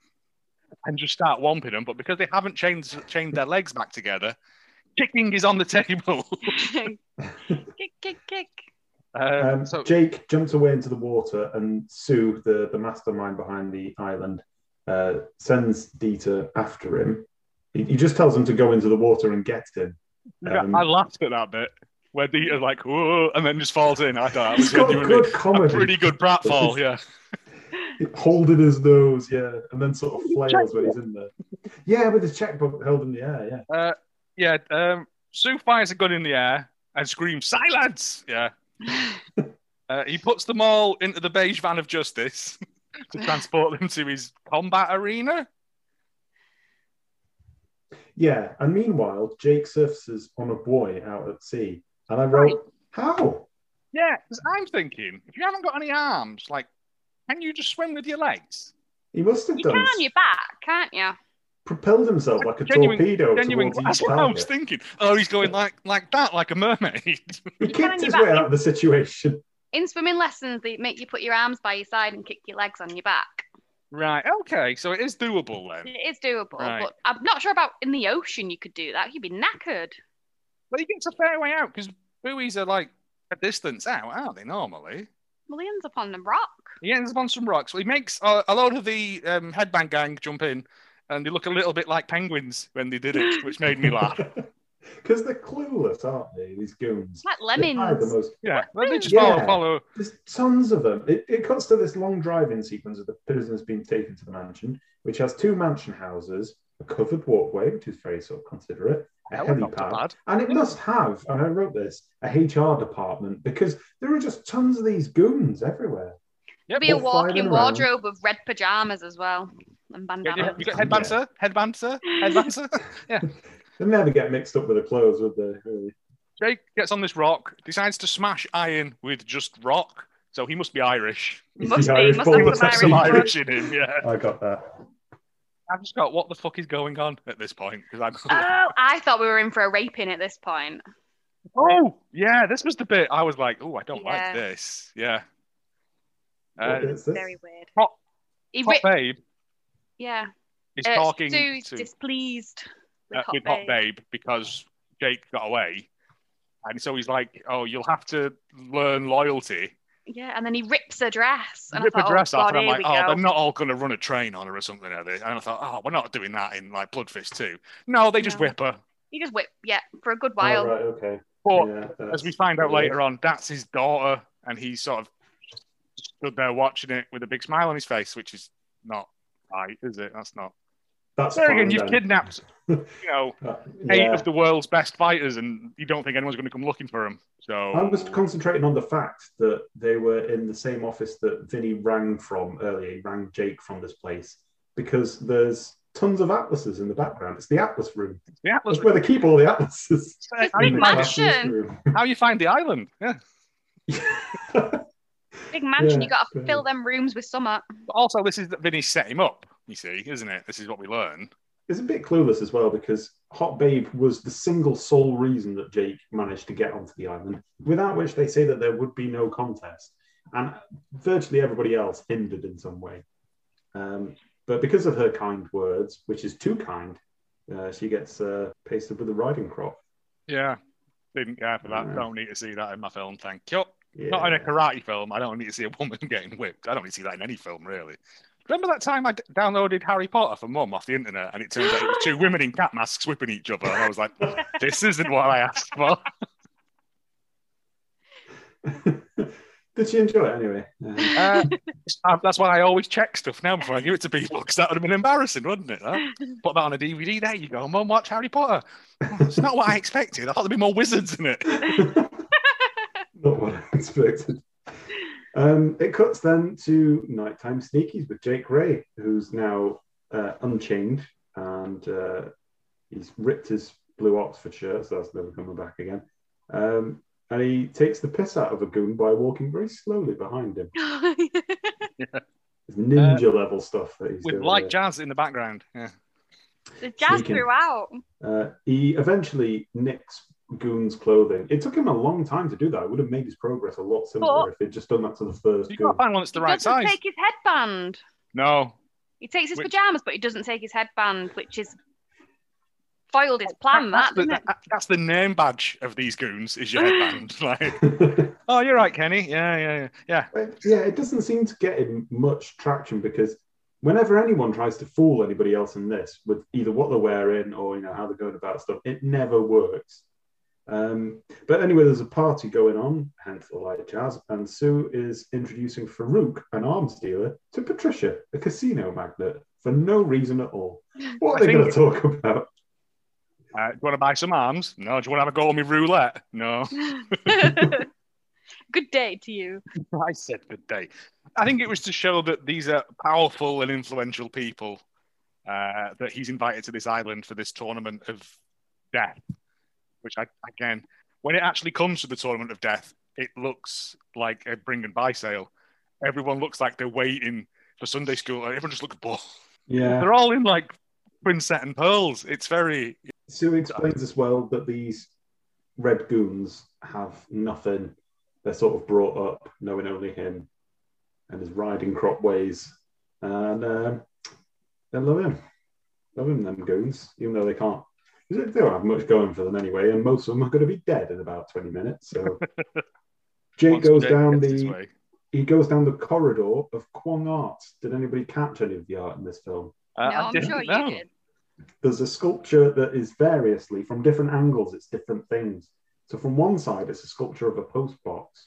and just start whomping them. But because they haven't chained chained their legs back together, kicking is on the table. kick, kick, kick. Um, Um, so Jake jumps away into the water, and Sue, the, the mastermind behind the island, uh, sends Dieter after him. He, he just tells him to go into the water and get him. um, I laughed at that bit where Dieter's like, whoa, and then just falls in. I thought that was It's got genuinely good comedy. a pretty good pratfall. Yeah. holding his nose, yeah, and then sort of flails when he's in there. Yeah, with his checkbook held in the air, yeah. Uh, yeah. Um, Sue fires a gun in the air and screams, "Silence!" Yeah. Uh, he puts them all into the beige van of justice to transport them to his combat arena. Yeah, and meanwhile, Jake surfaces on a buoy out at sea. And I wrote, Right. how? Yeah, 'cause I'm thinking, if you haven't got any arms, like, can you just swim with your legs? He must have You done can on your back, can't you? propelled himself like a Genuine- torpedo Genuine, towards that's each what I was target. thinking. Oh, he's going like like that, like a mermaid. He can kicked on his your way back. out of the situation. In swimming lessons, they make you put your arms by your side and kick your legs on your back. right. Okay. So it is doable then. It is doable, Right. but I'm not sure about in the ocean you could do that. You'd be knackered. But he gets a fair way out because buoys are like a distance out, aren't they? Normally. Well, he ends up on the rock. He ends up on some rocks. Well, he makes uh, a load of the um, headband gang jump in, and they look a little bit like penguins when they did it, which made me laugh. Because they're clueless, aren't they? These goons. Like They hide the most Yeah, well, they just Yeah. follow, follow. There's tons of them. It, it cuts to this long drive-in sequence of the prisoners being taken to the mansion, which has two mansion houses, a covered walkway, which is very sort of considerate, a Hell, not too helipad, bad. and it must have, and I wrote this, a HR department because there are just tons of these goons everywhere. There'll be a All flying around. wardrobe of red pajamas as well and Yeah, bandanas. you, you got headband, sir? Headband, sir? Headband, sir? Yeah. They never get mixed up with the clothes, would they? Really? Jake gets on this rock, decides to smash iron with just rock. So he must be Irish. Must be, Irish must have He some Irish. Irish in him, yeah. I got that. I've just got what the fuck is going on at this point? Because I'm Oh, I thought we were in for a raping at this point. Oh, yeah, this was the bit I was like, oh, I don't Yeah. like this. Yeah. What Uh, is this? Very weird. Hot, Hot ripped, Babe yeah. he's Uh, talking Stu's to, displeased with uh, Hot with Babe. Hot Babe because Jake got away. And so he's like, oh, you'll have to learn loyalty. Yeah, and then he rips her dress. And Rip I her thought, dress oh, off, God, and I'm like, oh, go. they're not all going to run a train on her or something, are they? And I thought, oh, we're not doing that in like Bloodfist too. No, they just No. whip her. He just whip, yeah, for a good Oh, while. right, okay. But Yeah, as we find out weird. later on, that's his daughter, and he sort of stood there watching it with a big smile on his face, which is not right, is it? That's not. That's There again, you've then. kidnapped, you know, Uh, eight of the world's best fighters, and you don't think anyone's going to come looking for them. So I was concentrating on the fact that they were in the same office that Vinny rang from earlier. He rang Jake from this place because there's tons of atlases in the background. It's the Atlas room. the Atlas. That's where they keep all the atlases. It's How big you, In the mansion. Room. how you find the island? Yeah. Big mansion, Yeah, you got to fair. fill them rooms with summer. But also, this is that Vinny set him up. You see, isn't it? This is what we learn. It's a bit clueless as well because Hot Babe was the single sole reason that Jake managed to get onto the island, without which they say that there would be no contest. And virtually everybody else hindered in some way. Um, but because of her kind words, which is too kind, uh, she gets uh, pasted with a riding crop. Yeah. Didn't care for that. Yeah. Don't need to see that in my film. Thank you. Yeah. Not in a karate film. I don't need to see a woman getting whipped. I don't need to see that in any film, really. Remember that time I d- downloaded Harry Potter for mum off the internet and it turns out it was two women in cat masks whipping each other? And I was like, this isn't what I asked for. Did she enjoy it anyway? Uh, that's why I always check stuff now before I give it to people because that would have been embarrassing, wouldn't it? Huh? Put that on a DVD. There you go. Mum, watch Harry Potter. It's not what I expected. I thought there'd be more wizards in it. Not what I expected. Um, it cuts then to nighttime sneakies with Jake Ray, who's now uh, unchained and uh, he's ripped his blue Oxford shirt, so that's never coming back again. Um, and he takes the piss out of a goon by walking very slowly behind him. It's ninja level stuff that he's With doing light there. jazz in the background. Yeah. the jazz Sneaking. throughout. Uh, he eventually nicks Goon's clothing. It took him a long time to do that. It would have made his progress a lot simpler But- if he'd just done that to the first You've Goon. got to find one that's the he right doesn't size. take his headband. No. He takes his Which- pajamas, but he doesn't take his headband, which is foiled his plan. that's, That the, didn't it? that- that's the name badge of these goons is your headband. like, oh, you're right, Kenny. Yeah, yeah, yeah. yeah. But, yeah, it doesn't seem to get him much traction because whenever anyone tries to fool anybody else in this with either what they're wearing or you know how they're going about stuff, it never works. Um, but anyway, there's a party going on, hence the light jazz, and Sue is introducing Farouk, an arms dealer, to Patricia, a casino magnate, for no reason at all. What I are they going to talk about? Uh, do you want to buy some arms? No. Do you want to have a go on me roulette? No. Good day to you. I said good day. I think it was to show that these are powerful and influential people uh, that he's invited to this island for this tournament of death. Which I again, when it actually comes to the tournament of death, it looks like a bring and buy sale. Everyone looks like they're waiting for Sunday school. Everyone just looks bored. Yeah. They're all in like Quinset and pearls. It's very Sue explains as well that these red goons have nothing. They're sort of brought up knowing only him and his riding crop ways. And um, they love him. Love him, them goons, even though they can't. They don't have much going for them anyway, and most of them are going to be dead in about 20 minutes. So Jake once goes Jake down the he goes down the corridor of Kwong Art. Did anybody catch any of the art in this film? Uh, no, I I'm sure know. you did. there's a sculpture that is variously from different angles. It's different things. So from one side, it's a sculpture of a post box,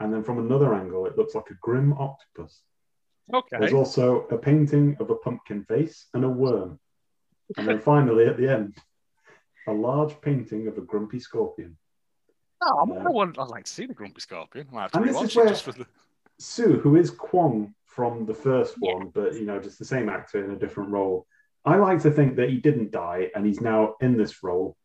and then from another angle, it looks like a grim octopus. Okay. There's also a painting of a pumpkin face and a worm, and then finally at the end, a large painting of a grumpy scorpion. Oh, I'm Yeah. I want, I'd like to see the Grumpy Scorpion. I have to And this is where- just the. Sue, who is Kwong from the first Yeah. one, but you know, just the same actor in a different role. I like to think that he didn't die and he's now in this role,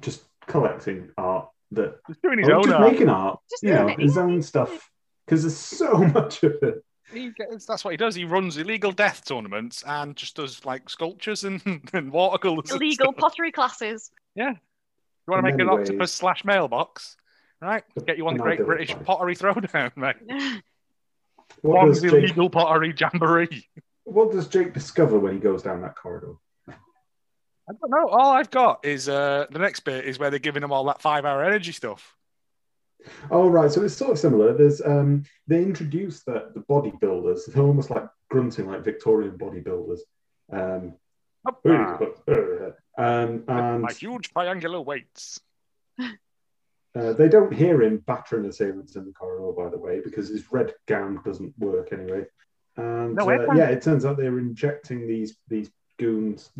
just collecting art that He's doing his oh, own just art. making art, Just you know, his own stuff. Because there's so much of it. He gets, that's what he does. He runs illegal death tournaments and just does like sculptures and, and watercolors. Illegal stuff. pottery classes. Yeah. You want to make an many octopus slash mailbox? Right. Get you on the Great British life. Pottery Throwdown, mate. What does, Kwong's Jake, illegal pottery jamboree. what does Jake discover when he goes down that corridor? I don't know. All I've got is uh, the next bit is where they're giving him all that five hour energy stuff. Oh right, so it's sort of similar. There's um they introduce the the bodybuilders. They're almost like grunting like Victorian bodybuilders. Um, Ah, um and my huge triangular weights. uh, they don't hear him battering assailants in the corridor, by the way, because his red gown doesn't work anyway. And No, uh, yeah, it turns out they're injecting these these goons.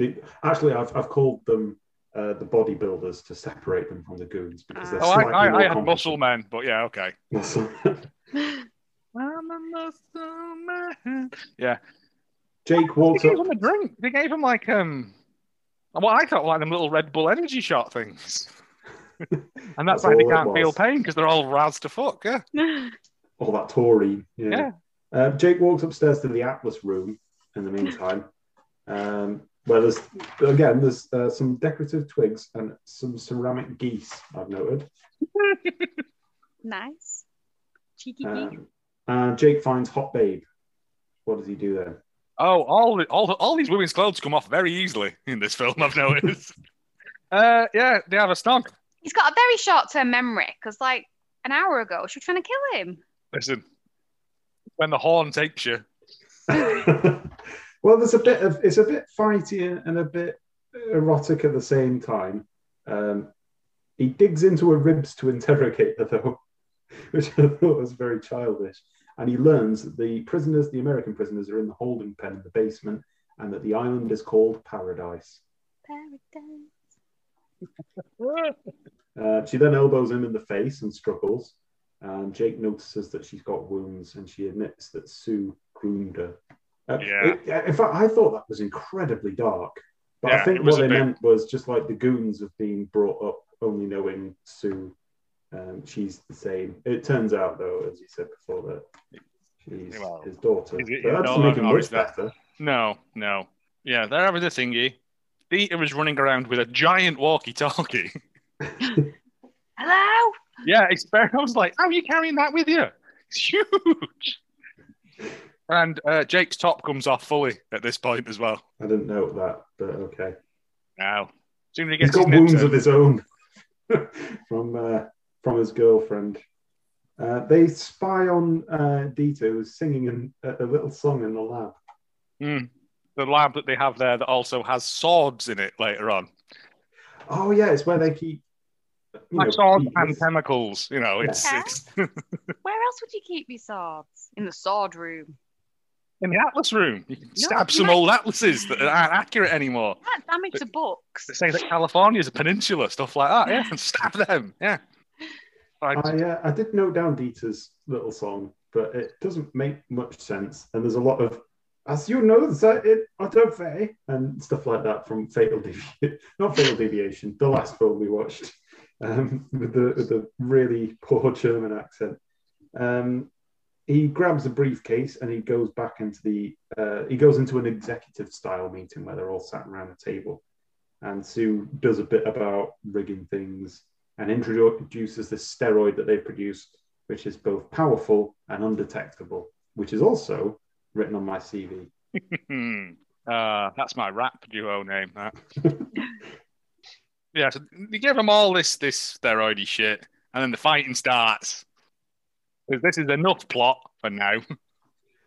Actually, I've I've called them uh, the bodybuilders to separate them from the goons because they're Oh, slightly I, more I had competent. muscle men, but yeah, okay. Muscle. I'm a muscle man. Yeah. Jake They walks gave him a drink. They gave him like um, what I thought were like them little Red Bull energy shot things. and that's, That's why they can't feel pain because they're all razzed to fuck. Yeah. all that taurine. Yeah. Yeah. Uh, Jake walks upstairs to the Atlas room in the meantime, um, where there's again there's uh, some decorative twigs and some ceramic geese. I've noted. nice. Cheeky geek. Um, and Jake finds Hot Babe. What does he do then? Oh, all all all these women's clothes come off very easily in this film. I've noticed. uh, yeah, they have a snog. He's got a very short term memory because, like, an hour ago, she was trying to kill him. Listen, when the horn takes you, well, there's a bit of it's a bit fighty and a bit erotic at the same time. Um, he digs into her ribs to interrogate her, though, which I thought was very childish. And he learns that the prisoners, the American prisoners, are in the holding pen in the basement, and that the island is called Paradise. Paradise. Uh, she then elbows him in the face and struggles. And Jake notices that she's got wounds, and she admits that Sue groomed her. Uh, Yeah. it- in fact, I thought that was incredibly dark. But Yeah, I think what they bit- meant was just like the goons have been brought up only knowing Sue. Um, she's the same. It turns out, though, as you said before, that she's Well, his daughter. is it But his that doesn't daughter make him much that- better. no, no, yeah, they're having a thingy. Dieter was running around with a giant walkie-talkie. Hello? Yeah, it's fair. I was like, how are you carrying that with you? It's huge. And uh, Jake's top comes off fully at this point as well. I didn't know that, but okay. Now, soon he He's gets got his nips wounds in- of his own from uh, from his girlfriend. Uh, they spy on uh, Dieter who's singing an, a, a little song in the lab. Mm. the lab that they have there that also has swords in it later on. Oh yeah, it's where they keep you Like know, swords keep- and chemicals, you know, it's, Yeah. it's Where else would you keep your swords? In the sword room. In the Atlas room. You can No, stab you some might- old atlases that aren't accurate anymore. You can't damage the books. They say that California is a peninsula, stuff like that. Yeah, and stab them. Yeah. Right. I uh, I did note down Dieter's little song, but it doesn't make much sense. And there's a lot of as you know that it I don't say and stuff like that from Fatal Deviation, not Fatal Deviation, the last film we watched, um, with the with the really poor German accent. Um, he grabs a briefcase and he goes back into the uh, he goes into an executive style meeting where they're all sat around a table, and Sue does a bit about rigging things and introduces this steroid that they've produced, which is both powerful and undetectable, which is also written on my CV. Uh, that's my rap duo name. That. yeah, so they give them all this this steroidy shit, and then the fighting starts. 'Cause This is enough plot for now.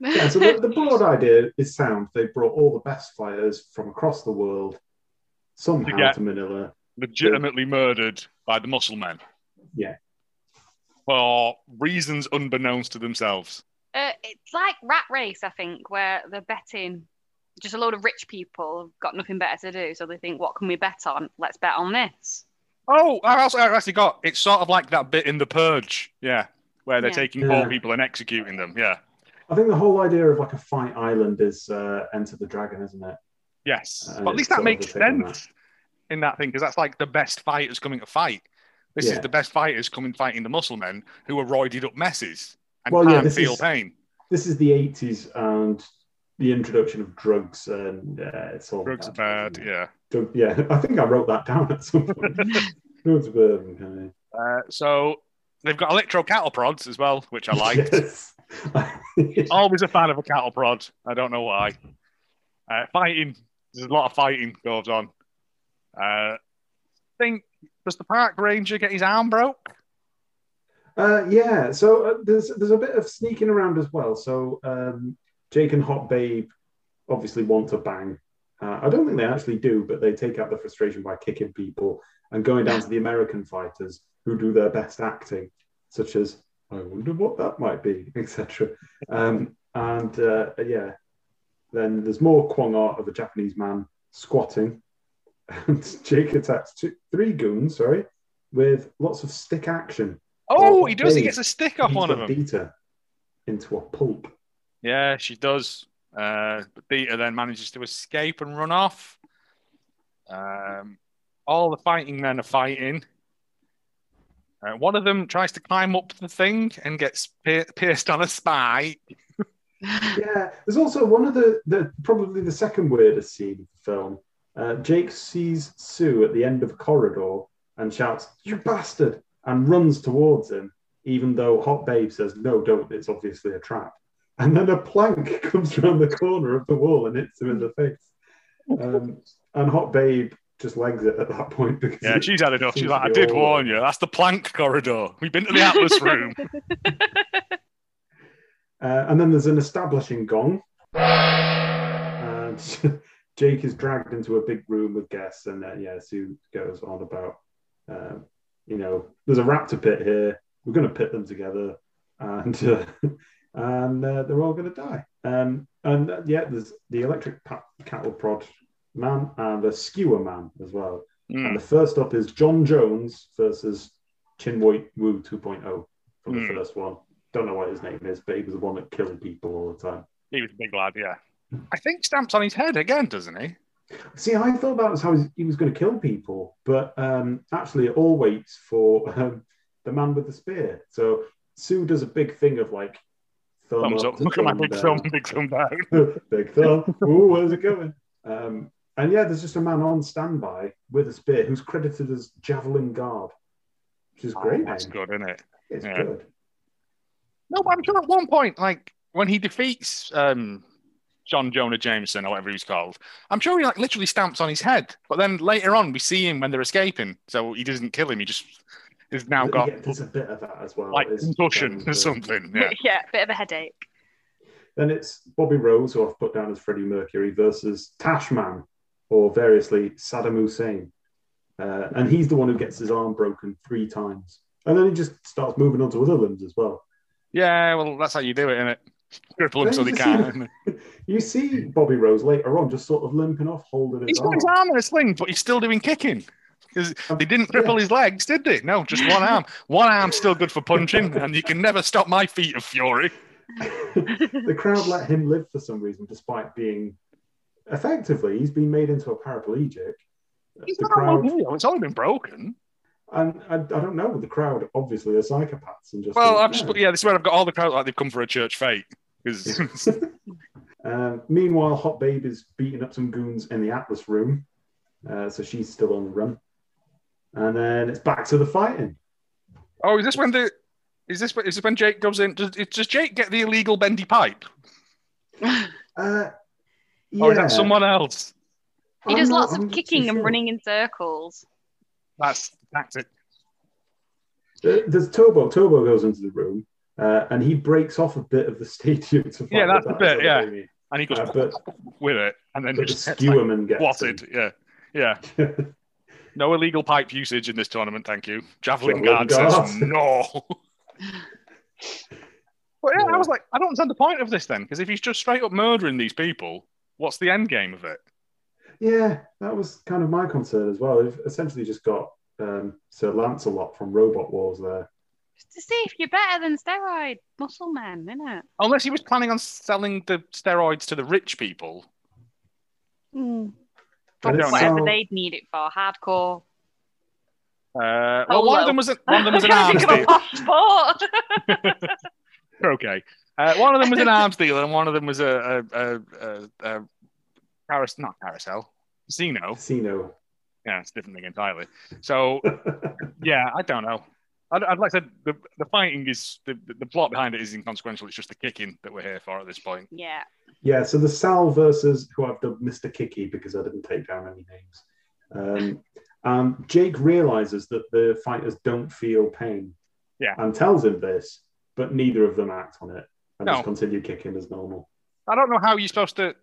Yeah, so the, the broad idea is sound. They brought all the best fighters from across the world somehow get- to Manila. Legitimately murdered by the muscle men Yeah. for reasons unbeknownst to themselves. Uh, it's like Rat Race, I think, where they're betting. Just a load of rich people have got nothing better to do, so they think, "What can we bet on? Let's bet on this." Oh, I also I actually got it's sort of like that bit in the Purge, yeah, where they're Yeah. taking Yeah. poor people and executing them. Yeah. I think the whole idea of like a fight island is uh, Enter the Dragon, isn't it? Yes, And but at least that makes a take on sense in that thing because that's like the best fighters coming to fight. This is the best fighters coming fighting the muscle men who are roided up messes and Well, yeah, can't this feel is- pain. This is the 80s and the introduction of drugs and uh, it's all Drugs are bad, bad, isn't it? yeah. Drug- yeah, I think I wrote that down at some point. drugs are bad. Okay. Uh, so they've got electro cattle prods as well, which I like. Yes. Always a fan of a cattle prod. I don't know why. Uh, fighting. There's a lot of fighting goes on. Uh, think does the park ranger get his arm broke? Uh, yeah, so uh, there's there's a bit of sneaking around as well. So um, Jake and Hot Babe obviously want to bang. Uh, I don't think they actually do, but they take out the frustration by kicking people and going down to the American fighters who do their best acting, such as "I wonder what that might be," etc. Um, and uh, yeah, then there's more Kwong art of a Japanese man squatting, and Jake attacks two, three goons, sorry, with lots of stick action. Oh, he does. He gets a stick off Beats one of the them. Dieter into a pulp. Yeah, she does. Uh, but Dieter then manages to escape and run off. Um, all the fighting men are fighting. Uh, one of them tries to climb up the thing and gets pier- pierced on a spike. Yeah, there's also one of the, the probably the second weirdest scene of the film. Uh, Jake sees Sue at the end of a corridor and shouts, "You bastard!" and runs towards him, even though Hot Babe says, "No, don't. It's obviously a trap." And then a plank comes around the corner of the wall and hits him in the face. Um, and Hot Babe just legs it at that point because Yeah, she's had enough. She's like, I did warn over." you. That's the plank corridor. We've been to the Atlas room. Uh, and then there's an establishing gong. And Jake is dragged into a big room with guests, and uh, yeah, Sue goes on about, um, you know, there's a raptor pit here. We're going to pit them together, and uh, and uh, they're all going to die. Um, and uh, yeah, there's the electric pa- cattle prod man and a skewer man as well. Mm. And the first up is John Jones versus Chin Woo 2.0 from the Hmm. first one. Don't know what his name is, but he was the one that killed people all the time. He was a big lad, yeah. I think stamps on his head again, doesn't he? See, I thought that was how he was going to kill people, but um, actually, it all waits for um, the man with the spear. So Sue does a big thing of like thumb Thumbs up. to Look at my big down. thumb, big thumb down. big thumb. Ooh, where's it going? Um, and yeah, there's just a man on standby with a spear who's credited as Javelin Guard, which is great. Oh, that's name. good, isn't it? It's Yeah. good. No, but I'm sure at one point, like when he defeats um, John Jonah Jameson or whatever he's called, I'm sure he like literally stamps on his head. But then later on, we see him when they're escaping, so he doesn't kill him. He just has now got Yeah, there's a bit of that as well. like It's- concussion or something. Yeah. yeah, bit of a headache. Then it's Bobby Rose, who I've put down as Freddie Mercury, versus Tashman, or variously Saddam Hussein. Uh, and he's the one who gets his arm broken three times. And then he just starts moving on to other limbs as well. Yeah, well, that's how you do it, isn't it? Cripple him so they can. You see Bobby Rose later on just sort of limping off, holding his He's got arm. his arm in a sling, but he's still doing kicking. Because they didn't Yeah. cripple his legs, did they? No, just one arm. One arm's still good for punching, and you can never stop my feet of fury. the crowd let him live for some reason, despite being effectively, he's been made into a paraplegic. He's the not crowd, crowd... It's only been broken. and I, I don't know, the crowd obviously are psychopaths and just. Well, I've just yeah, this is where I've got all the crowd like they've come for a church fete. Because Um, meanwhile, Hot Babe is beating up some goons in the Atlas room, uh, so she's still on the run. And then it's back to the fighting. oh, is this when the is this is this when Jake goes in? Does, does Jake get the illegal bendy pipe, Uh, or is that someone else? He I'm does not- lots I'm of kicking too and running in circles. That's tactic. Uh, There's Turbo. Turbo goes into the room, uh, and he breaks off a bit of the stadium to fight Yeah, that's with the that, bit, yeah. what And he goes Uh, but with it, and then but the just gets, like, skewerman gets him. Yeah, Yeah. No illegal pipe usage in this tournament, thank you. Javelin Javelin guard says no. but yeah, I was like, I don't understand the point of this then, because if he's just straight up murdering these people, what's the end game of it? Yeah, that was kind of my concern as well. They've essentially just got um, Sir Killalot from Robot Wars there. Just to see if you're better than steroid muscle men, it? Unless he was planning on selling the steroids to the rich people. Mm. And Whatever so- they'd need it for, hardcore. Uh, well, one Polo. of them was a, one of them was an I arms can't think dealer. of okay. Uh, one of them was an arms dealer, and one of them was a a a, a, a carousel, not carousel, casino. Casino. Yeah, it's a different thing entirely. So yeah, I don't know. I'd, I'd like to. The, the fighting is the, the plot behind it is inconsequential. It's just the kicking that we're here for at this point. yeah. Yeah, so the Sal versus who I've dubbed Mr. Kicky because I didn't take down any names. Um, and Jake realizes that the fighters don't feel pain. Yeah. And tells him this, but neither of them act on it and No. just continue kicking as normal. I don't know how you're supposed to.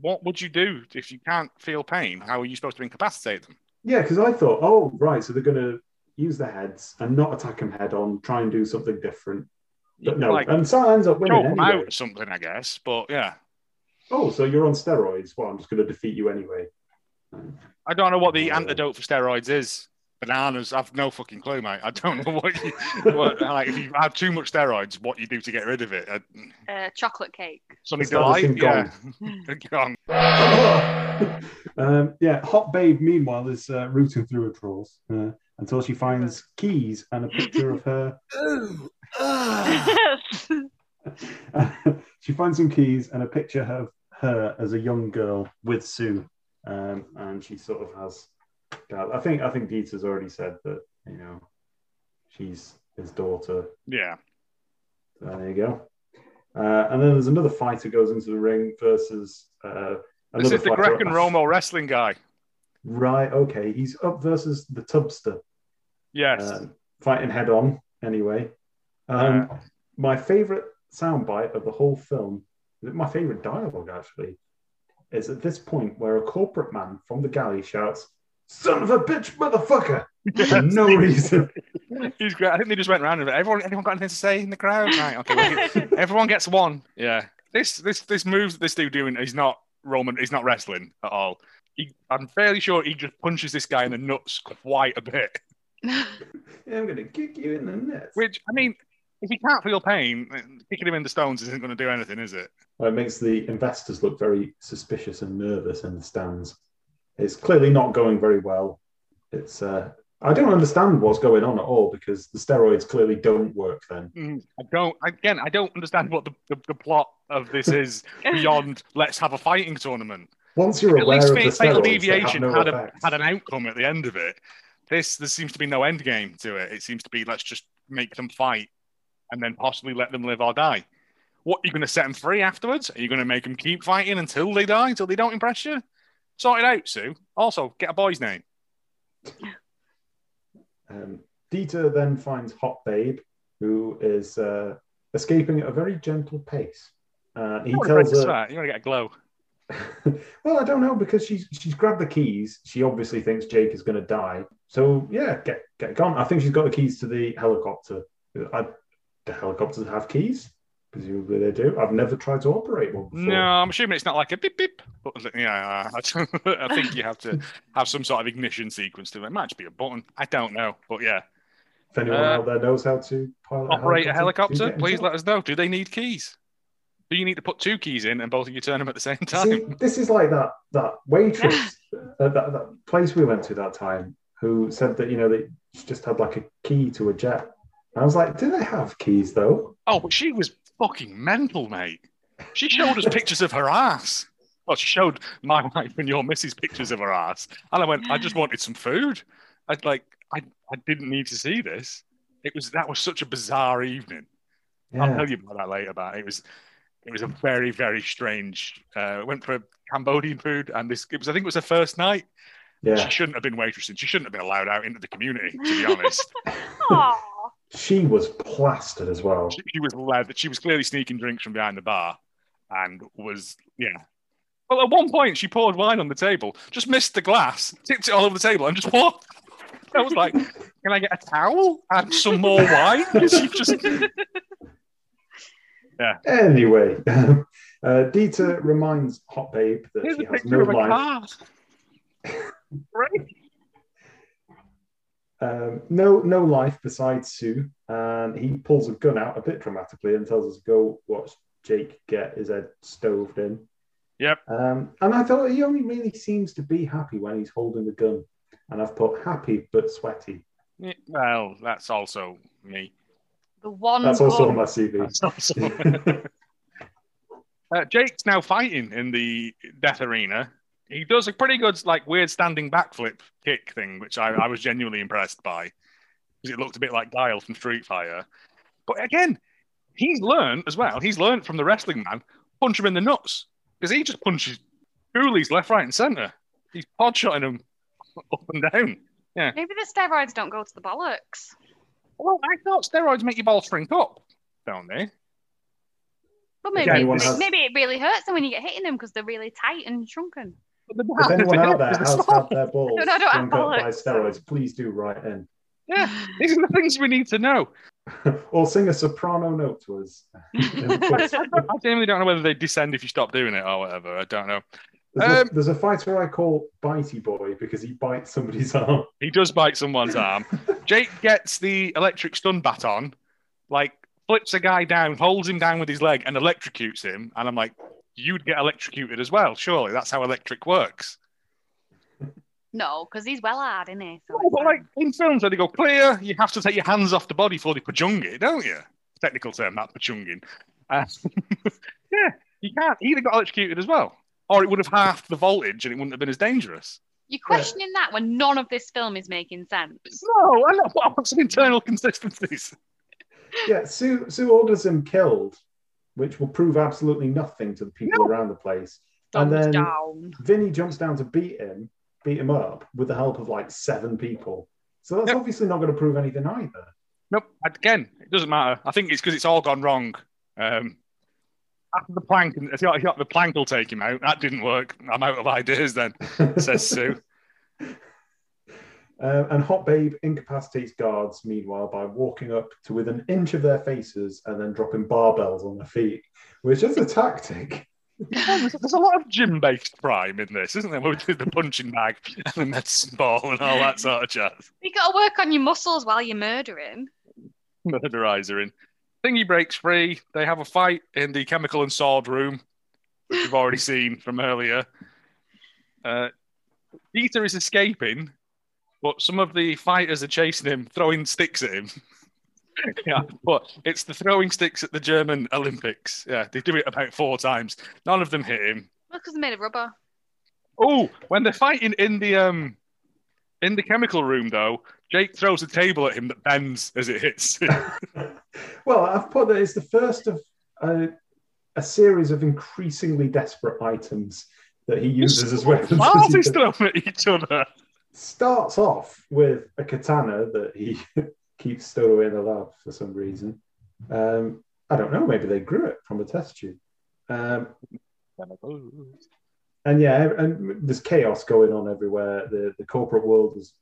What would you do if you can't feel pain? How are you supposed to incapacitate them? Yeah, because I thought, oh, right, so they're going to use their heads and not attack them head on, try and do something different. But no, like and Sal ends up winning anyway. out or something, I guess. But yeah, Oh, so you're on steroids? Well, I'm just going to defeat you anyway. I don't know what the Oh. antidote for steroids is. Bananas. I've no fucking clue, mate. I don't know what you. what, like, if you have too much steroids, what you do to get rid of it? Uh, Uh, chocolate cake. Sunny Establishing delight. Yeah. Gone. um, yeah, Hot Babe, meanwhile, is uh, rooting through her drawers uh, until she finds keys and a picture of her. she finds some keys and a picture of her as a young girl with Sue. Um, and she sort of has. I think I think Dieter's already said that you know she's his daughter. Yeah. So there you go. Uh, and then there's another fighter goes into the ring versus uh, This is the. Greco Romo wrestling guy. Right. Okay. He's up versus the Tubster, Yes. uh, fighting head on. Anyway, um, my favorite soundbite of the whole film, my favorite dialogue actually, is at this point where a corporate man from the galley shouts, "Son of a bitch, motherfucker!" for no reason. He's great. I think they just went around and everyone anyone got anything to say in the crowd? Right, okay. well, everyone gets one. Yeah. This this this move that this dude doing is not Roman, he's not wrestling at all. He, I'm fairly sure he just punches this guy in the nuts quite a bit. Yeah, I'm gonna kick you in the nuts. Which I mean, if he can't feel pain, kicking him in the stones isn't going to do anything, is it? Well, it makes the investors look very suspicious and nervous in the stands. It's clearly not going very well. It's uh, I don't understand what's going on at all because the steroids clearly don't work. Then Mm, I don't. Again, I don't understand what the, the, the plot of this is beyond let's have a fighting tournament. once you're At aware least of the Fa- Fatal steroids, they Deviation have no had a had an outcome at the end of it. This there seems to be no end game to it. It seems to be let's just make them fight and then possibly let them live or die. What are you going to set them free afterwards? Are you going to make them keep fighting until they die, until they don't impress you? Sort it out, Sue. Also, get a boy's name. Um, Dieter then finds Hot Babe, who is uh, escaping at a very gentle pace. Uh, he tells her, You want to get a glow. well, I don't know because she's she's grabbed the keys. She obviously thinks Jake is going to die. So yeah, get get gone. I think she's got the keys to the helicopter. I, do helicopters have keys? Presumably they do. I've never tried to operate one before. No, I'm assuming it's not like a beep beep. But yeah, I, I think you have to have some sort of ignition sequence to it. It might just be a button. I don't know, but yeah. If anyone Uh, out there knows how to pilot Operate a helicopter, get in please let us know. Do they need keys? Do you need to put two keys in and both of you turn them at the same time? See, this is like that that waitress at that, that place we went to that time who said that you know they just had like a key to a jet. I was like, do they have keys though? Oh, but she was fucking mental, mate. She showed us pictures of her ass. Well, she showed my wife and your missus pictures of her ass. And I went, I just wanted some food. I'd like, I, I didn't need to see this. It was that was such a bizarre evening. I'll tell you about that later. About it. it was, it was a very very strange. Uh, went for Cambodian food, and this it was. I think it was her first night. Yeah, She shouldn't have been waitressing. She shouldn't have been allowed out into the community. To be honest. She was plastered as well. she, she was led. She was clearly sneaking drinks from behind the bar, and was yeah. Well, at one point, she poured wine on the table, just missed the glass, tipped it all over the table, and just walked. I was like, "Can I get a towel and some more wine?" She just Anyway, uh, Dieter reminds Hot Babe that here's she has no life. car. Right. Um, no, no life besides Sue, and he pulls a gun out a bit dramatically and tells us to go watch Jake get his head stoved in. Yep. Um, and I thought he only really seems to be happy when he's holding the gun, and I've put happy but sweaty. Yeah, Well, that's also me. The one. That's also on my CV. Also. uh, Jake's now fighting in the death arena. He does a pretty good, like, weird standing backflip kick thing, which I, I was genuinely impressed by because it looked a bit like Guile from Street Fighter. But again, he's learned as well. He's learned from the wrestling man, punch him in the nuts because he just punches Coolies left, right, and center. He's pod shotting him up and down. Yeah. Maybe the steroids don't go to the bollocks. Well, I thought steroids make your balls shrink up, don't they? But maybe, Okay, it, has- maybe it really hurts them when you get hit in them because they're really tight and shrunken. If anyone out there has had their balls No, no, I don't have shrunk up by steroids, please do write in. Yeah, these are the things we need to know. or sing a soprano note to us. I genuinely don't know whether they descend if you stop doing it or whatever. I don't know. There's, Um, a, there's a fighter I call Bitey Boy because he bites somebody's arm. He does bite someone's arm. Jake gets the electric stun baton, like flips a guy down, holds him down with his leg, and electrocutes him. And I'm like, you'd get electrocuted as well, surely. That's how electric works. No, because he's well hard, isn't he? So Oh, but like in films where they go clear, you have to take your hands off the body before they pachung it, don't you? Technical term, that pachunging. Uh, yeah, you can't. He either got electrocuted as well, or it would have halved the voltage and it wouldn't have been as dangerous. You're questioning that when none of this film is making sense. No, I, know, I want some internal consistencies. Yeah, Sue, Sue orders him killed, which will prove absolutely nothing to the people No. around the place. And then down. Vinny jumps down to beat him, beat him up with the help of like seven people. So that's Yep. obviously not going to prove anything either. Nope. Again, it doesn't matter. I think it's because it's all gone wrong. Um, after the plank, I thought, I thought the plank will take him out. That didn't work. I'm out of ideas then, says Sue. Uh, and Hot Babe incapacitates guards, meanwhile, by walking up to within an inch of their faces and then dropping barbells on their feet, which is a tactic. There's, there's a lot of gym based crime in this, isn't there? With the punching bag and the medicine ball and all that sort of jazz. You got to work on your muscles while you're murdering. Murderizer in. Thingy breaks free. They have a fight in the chemical and sword room, which we've already seen from earlier. Uh, Dieter is escaping, but some of the fighters are chasing him, throwing sticks at him. yeah, but it's the throwing sticks at the German Olympics. Yeah, they do it about four times. None of them hit him. Well, because they're made of rubber. Oh, when they're fighting in the um in the chemical room though, Jake throws a table at him that bends as it hits. well, I've put that it's the first of a, a series of increasingly desperate items that he uses as weapons. Mars is thrown at each other. Starts off with a katana that he keeps stowed away in the lab for some reason. Um, I don't know, maybe they grew it from a test tube. Um, and yeah, and there's chaos going on everywhere. The the corporate world is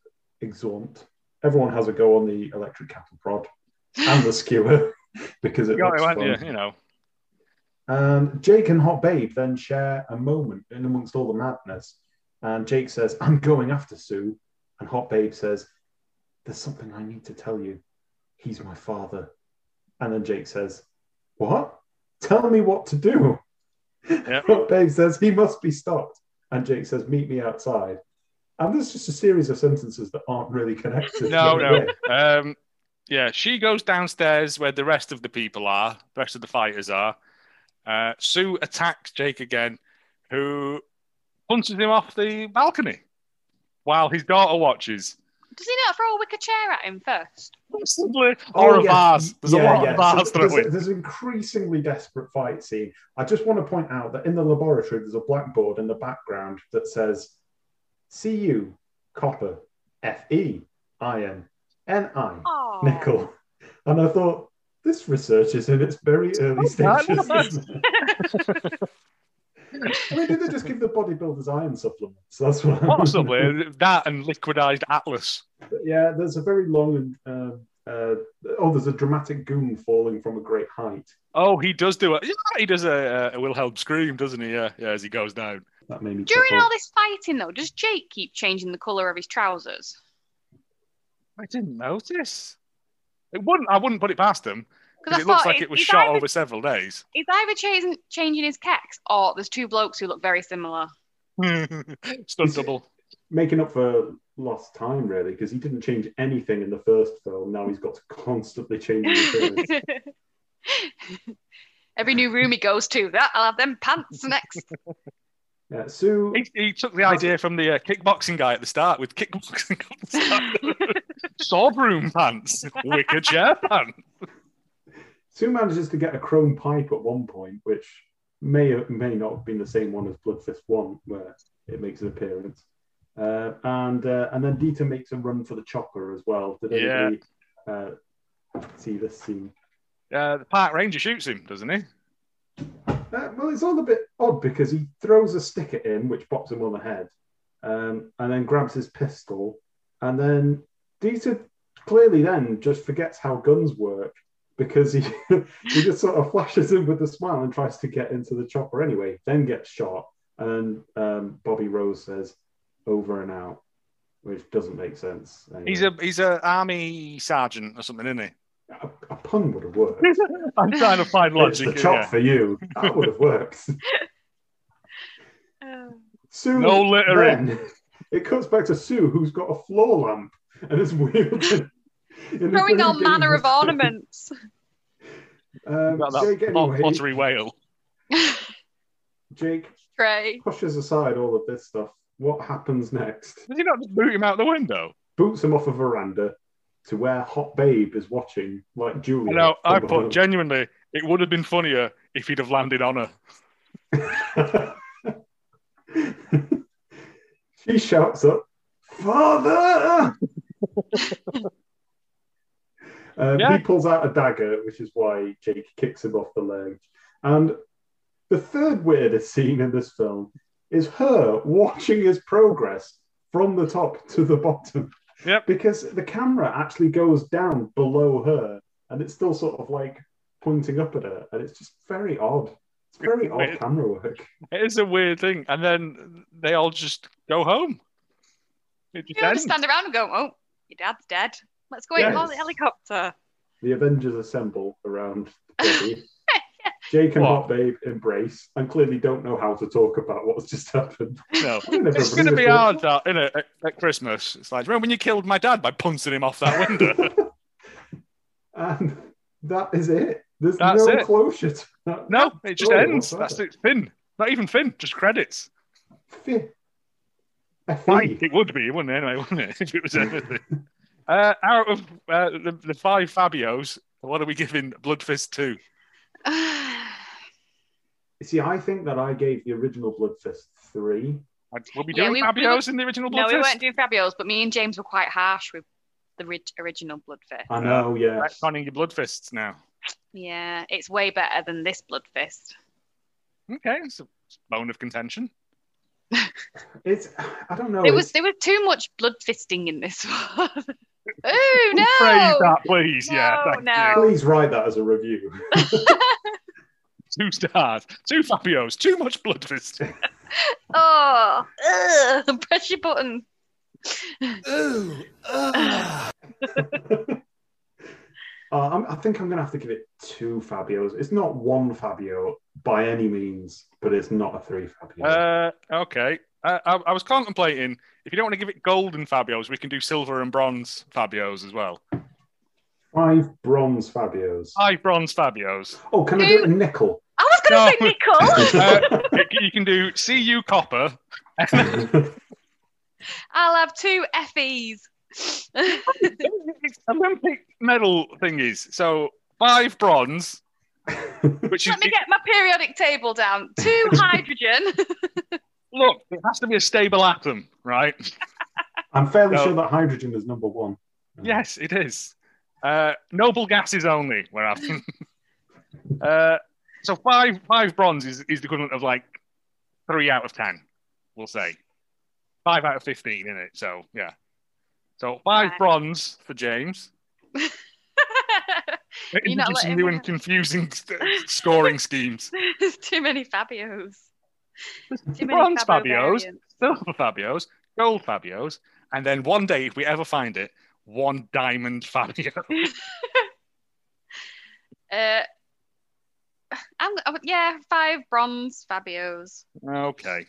exeunt. Everyone has a go on the electric cattle prod and the skewer because it You looks fun. you? You know. And Jake and Hot Babe then share a moment in amongst all the madness. And Jake says, I'm going after Sue. And Hot Babe says, There's something I need to tell you. He's my father. And then Jake says, What? Tell me what to do. Yep. Hot Babe says, He must be stopped. And Jake says, Meet me outside. And there's just a series of sentences that aren't really connected. No, no. Um, yeah, she goes downstairs where the rest of the people are, the rest of the fighters are. Uh, Sue attacks Jake again, who punches him off the balcony while his daughter watches. Does he not throw a wicker chair at him first? Possibly. Oh, Or a yeah. vase. There's Yeah, a lot yeah. of vase So there's, there's an increasingly desperate fight scene. I just want to point out that in the laboratory, there's a blackboard in the background that says Cu, copper, Fe, iron, Ni, Oh, nickel. And I thought, this research is in its very early Oh, stages. nice. I mean, did they just give the bodybuilders iron supplements? That's what. Possibly that and liquidized Atlas. yeah, there's a very long and uh, uh, oh, there's a dramatic goon falling from a great height. Oh, he does do it. Yeah, he does a, a Wilhelm scream, doesn't he? Yeah, yeah, as he goes down. That made me. During chuckle. all this fighting, though, does Jake keep changing the colour of his trousers? I didn't notice. It wouldn't. I wouldn't put it past him Because because it looks like it- it was shot either, over several days. He's either changing, changing his kecks or there's two blokes who look very similar. Stunt double. making up for lost time, really, because he didn't change anything in the first film. Now he's got to constantly change his. Every new room he goes to, that I'll have them pants next. Yeah, Sue. He, he took the idea from the uh, kickboxing guy at the start with kickboxing at the start. Sword room pants, wicker chair pants. Sue manages to get a chrome pipe at one point, which may or may not have been the same one as Bloodfist One, where it makes an appearance. Uh, and uh, and then Dieter makes a run for the chopper as well. Did Yeah. uh, see this scene? Uh, the park ranger shoots him, doesn't he? Uh, well, it's all a bit odd because he throws a stick at him, which pops him on the head, um, and then grabs his pistol. And then Dieter clearly then just forgets how guns work because he he just sort of flashes in with a smile and tries to get into the chopper anyway, then gets shot. And um, Bobby Rose says, "Over and out," which doesn't make sense. anyway. He's a he's a army sergeant or something, isn't he? a, a pun would have worked. I'm trying to find it's logic. the chop here. for you. That would have worked. Sue, No littering. then, it cuts back to Sue, who's got a floor lamp and is wielding. In a Throwing all manner of ornaments. Um, Got that Jake, pot- anyway, pottery whale. Jake Trey. pushes aside all of this stuff. What happens next? Does he not just boot him out the window? Boots him off a veranda to where Hot Babe is watching, like Julia. I know. I from put genuinely, it would have been funnier if he'd have landed on her. she shouts up, "Father!" Um, Yeah. He pulls out a dagger, which is why Jake kicks him off the ledge. And the third weirdest scene in this film is her watching his progress from the top to the bottom. Yep. Because the camera actually goes down below her and it's still sort of like pointing up at her. And it's just very odd. It's very odd Weird. camera work. It is a weird thing. And then they all just go home. It just You know, just stand around and go, oh, your dad's dead. Let's go in Yes. on the helicopter. The Avengers assemble around Bobby. Jake and Hot Babe embrace and clearly don't know how to talk about what's just happened. No. It's going to be it. hard, that, innit, at, at Christmas. It's like, remember when you killed my dad by punching him off that window? and that is it. There's That's no it. closure to that. no, it just oh, story ends. whatsoever. That's it. Finn. Not even Finn, just credits. Fi- a Fine. It would be, wouldn't it, anyway, wouldn't it? If it was anything. Uh, out of uh, the, the five Fabios, what are we giving Bloodfist to? See, I think that I gave the original Bloodfist three. Were we doing we- we Fabios in the original Blood no, we weren't doing Fabios, but me and James were quite harsh with the ri- original Bloodfist. I know, yeah. Retconning your Bloodfists now. Yeah, it's way better than this Blood Fist. Okay, it's a bone of contention. It's I don't know. There was there was too much blood fisting in this one. Oh no! Phrase that, please. yeah, thank no. Please write that as a review. Two stars, two Fabios, too much Blood Fist. Oh, ugh, press your button. Ooh. Uh, I'm, I think I'm going to have to give it two Fabios. It's not one Fabio by any means, but it's not a three Fabio. Uh, okay. Uh, I, I was contemplating if you don't want to give it golden Fabios, we can do silver and bronze Fabios as well. Five bronze Fabios. Five bronze Fabios. Oh, can I do it in nickel? I was going to No. say nickel. Uh, you- you can do CU copper. I'll have two FEs. Olympic medal thingies. So five bronze, which is Let me get my periodic table down. Two hydrogen. Look. It has to be a stable atom, right? I'm fairly No. sure that hydrogen is number one. Yes, it is. Uh, noble gases only. We're having. uh, so five five bronze is, is the equivalent of like three out of ten. We'll say five out of fifteen in it. So yeah. So five Right. bronze for James. You're not Introducing new and confusing scoring schemes. There's too many Fabios. Bronze Fabio Fabios, variants. silver Fabios, gold Fabios, and then one day, if we ever find it, one diamond Fabio. Uh, I'm, uh, yeah, five bronze Fabios. okay.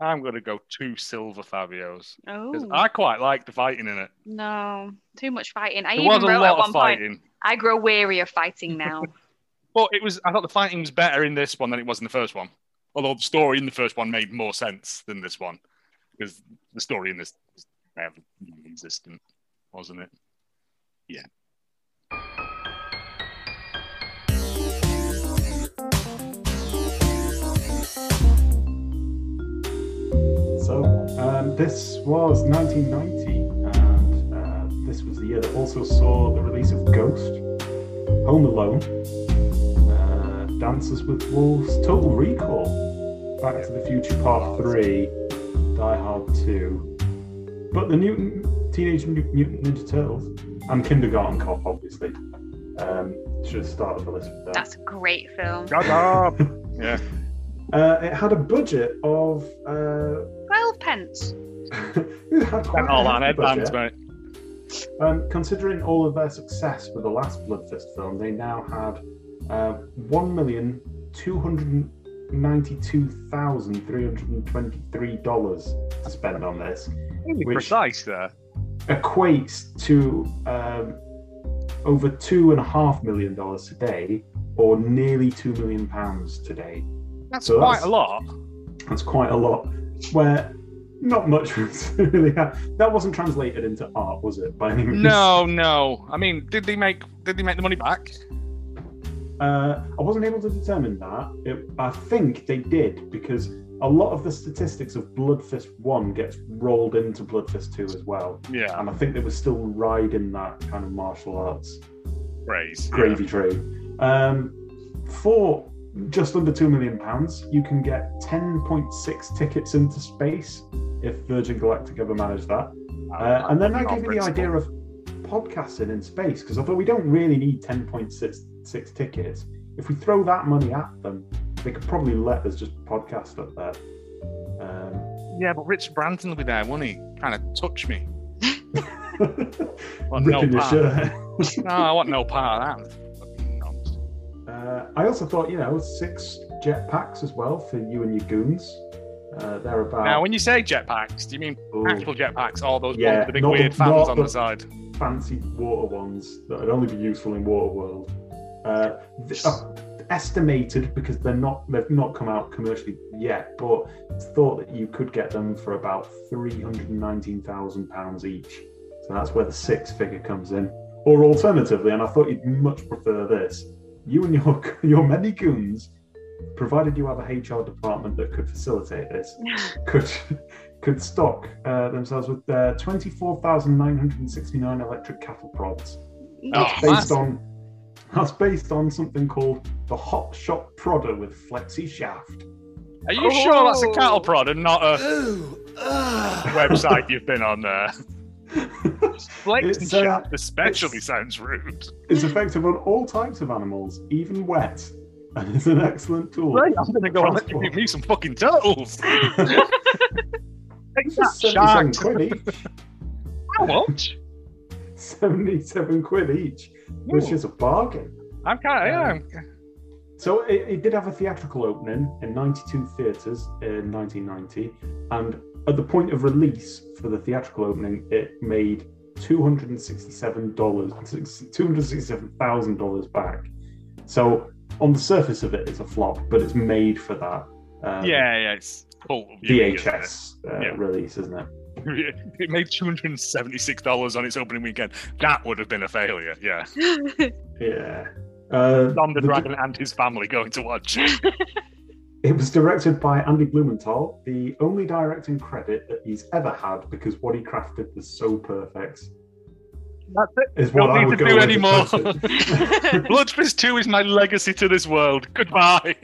I'm going to go two silver Fabios. Oh I quite like the fighting in it. no, too much fighting. I There even was a wrote lot at one of point, fighting. I grow weary of fighting now. But it was I thought the fighting was better in this one than it was in the first one. Although the story in the first one made more sense than this one. Because the story in this was barely existent, wasn't it? Yeah. So um, this was 1990, and uh, this was the year that also saw the release of Ghost, Home Alone, Dances with Wolves, Total Recall, Back to the Future Part 3, Die Hard 2, but the Mutant, Teenage Mutant Ninja Turtles, and Kindergarten Cop, obviously. Um, should have started the list with that. That's a great film. Shut up! yeah. Uh, it had a budget of. Uh, Twelve pence. it had quite And all a that in budget. mate. Um, considering all of their success with the last Bloodfist film, they now had uh, one million two hundred ninety-two thousand three hundred twenty-three dollars to spend on this, Really Which- precise there. equates to um, over two and a half million dollars today, or nearly two million pounds today. That's So quite that's- a lot. That's quite a lot. Where not much was really ha- that wasn't translated into art, was it? By any means? No, no. I mean, did they make did they make the money back? Uh, I wasn't able to determine that. It, I think they did because a lot of the statistics of Bloodfist 1 gets rolled into Bloodfist 2 as well. Yeah, And I think they were still riding that kind of martial arts praise. gravy train. Um, for just under £2 million, pounds, you can get 10.6 tickets into space if Virgin Galactic ever managed that. Uh, and then that gave me the principle. idea of podcasting in space because although we don't really need 10.6 six tickets, if we throw that money at them, they could probably let us just podcast up there. Um, Yeah, but Rich Branson will be there, won't he? Kind of touch me. Want no part. No, I want no part of that. Uh, I also thought, you know, six jetpacks as well for you and your goons. Uh, they're about Now, when you say jetpacks, do you mean Ooh, actual jetpacks or those Yeah, ones the big not the- weird fans on the- the side? fancy water ones that would only be useful in Waterworld. Uh, uh, estimated because they're not they've not come out commercially yet, but it's thought that you could get them for about three hundred and nineteen thousand pounds each. So that's where the six figure comes in. Or alternatively, and I thought you'd much prefer this, you and your your many goons, provided you have a HR department that could facilitate this, could could stock uh, themselves with uh, 24,969 electric cattle prods. Oh, That's based on that's based on something called the Hot Shot Prodder with Flexi Shaft. Are you sure that's a Oh. cattle prod and not a Ooh, ah. website you've been on there? Flex It's, uh, shaft especially sounds rude. It's effective on all types of animals, even wet, and it's an excellent tool. Right, I'm gonna go and let you Transport. give me some fucking turtles. Take It's that, 77 shark. How much? 77 quid each, which is a bargain. I'm kind of yeah. So it, it did have a theatrical opening in 92 theatres in 1990, and at the point of release for the theatrical opening, it made $267, $267,000 back. So on the surface of it, it's a flop, but it's made for that um, yeah, yeah, it's cool. viewing, isn't it? VHS uh, Yeah. release, isn't it? It made two hundred and seventy-six dollars on its opening weekend. That would have been a failure. Yeah, Yeah. Uh, Don the the- Dragon and his family going to watch. It was directed by Andy Blumenthal, the only directing credit that he's ever had because what he crafted was so perfect. That's it. Is what Don't I need to do anymore. as it. Bloodfist Two is my legacy to this world. Goodbye.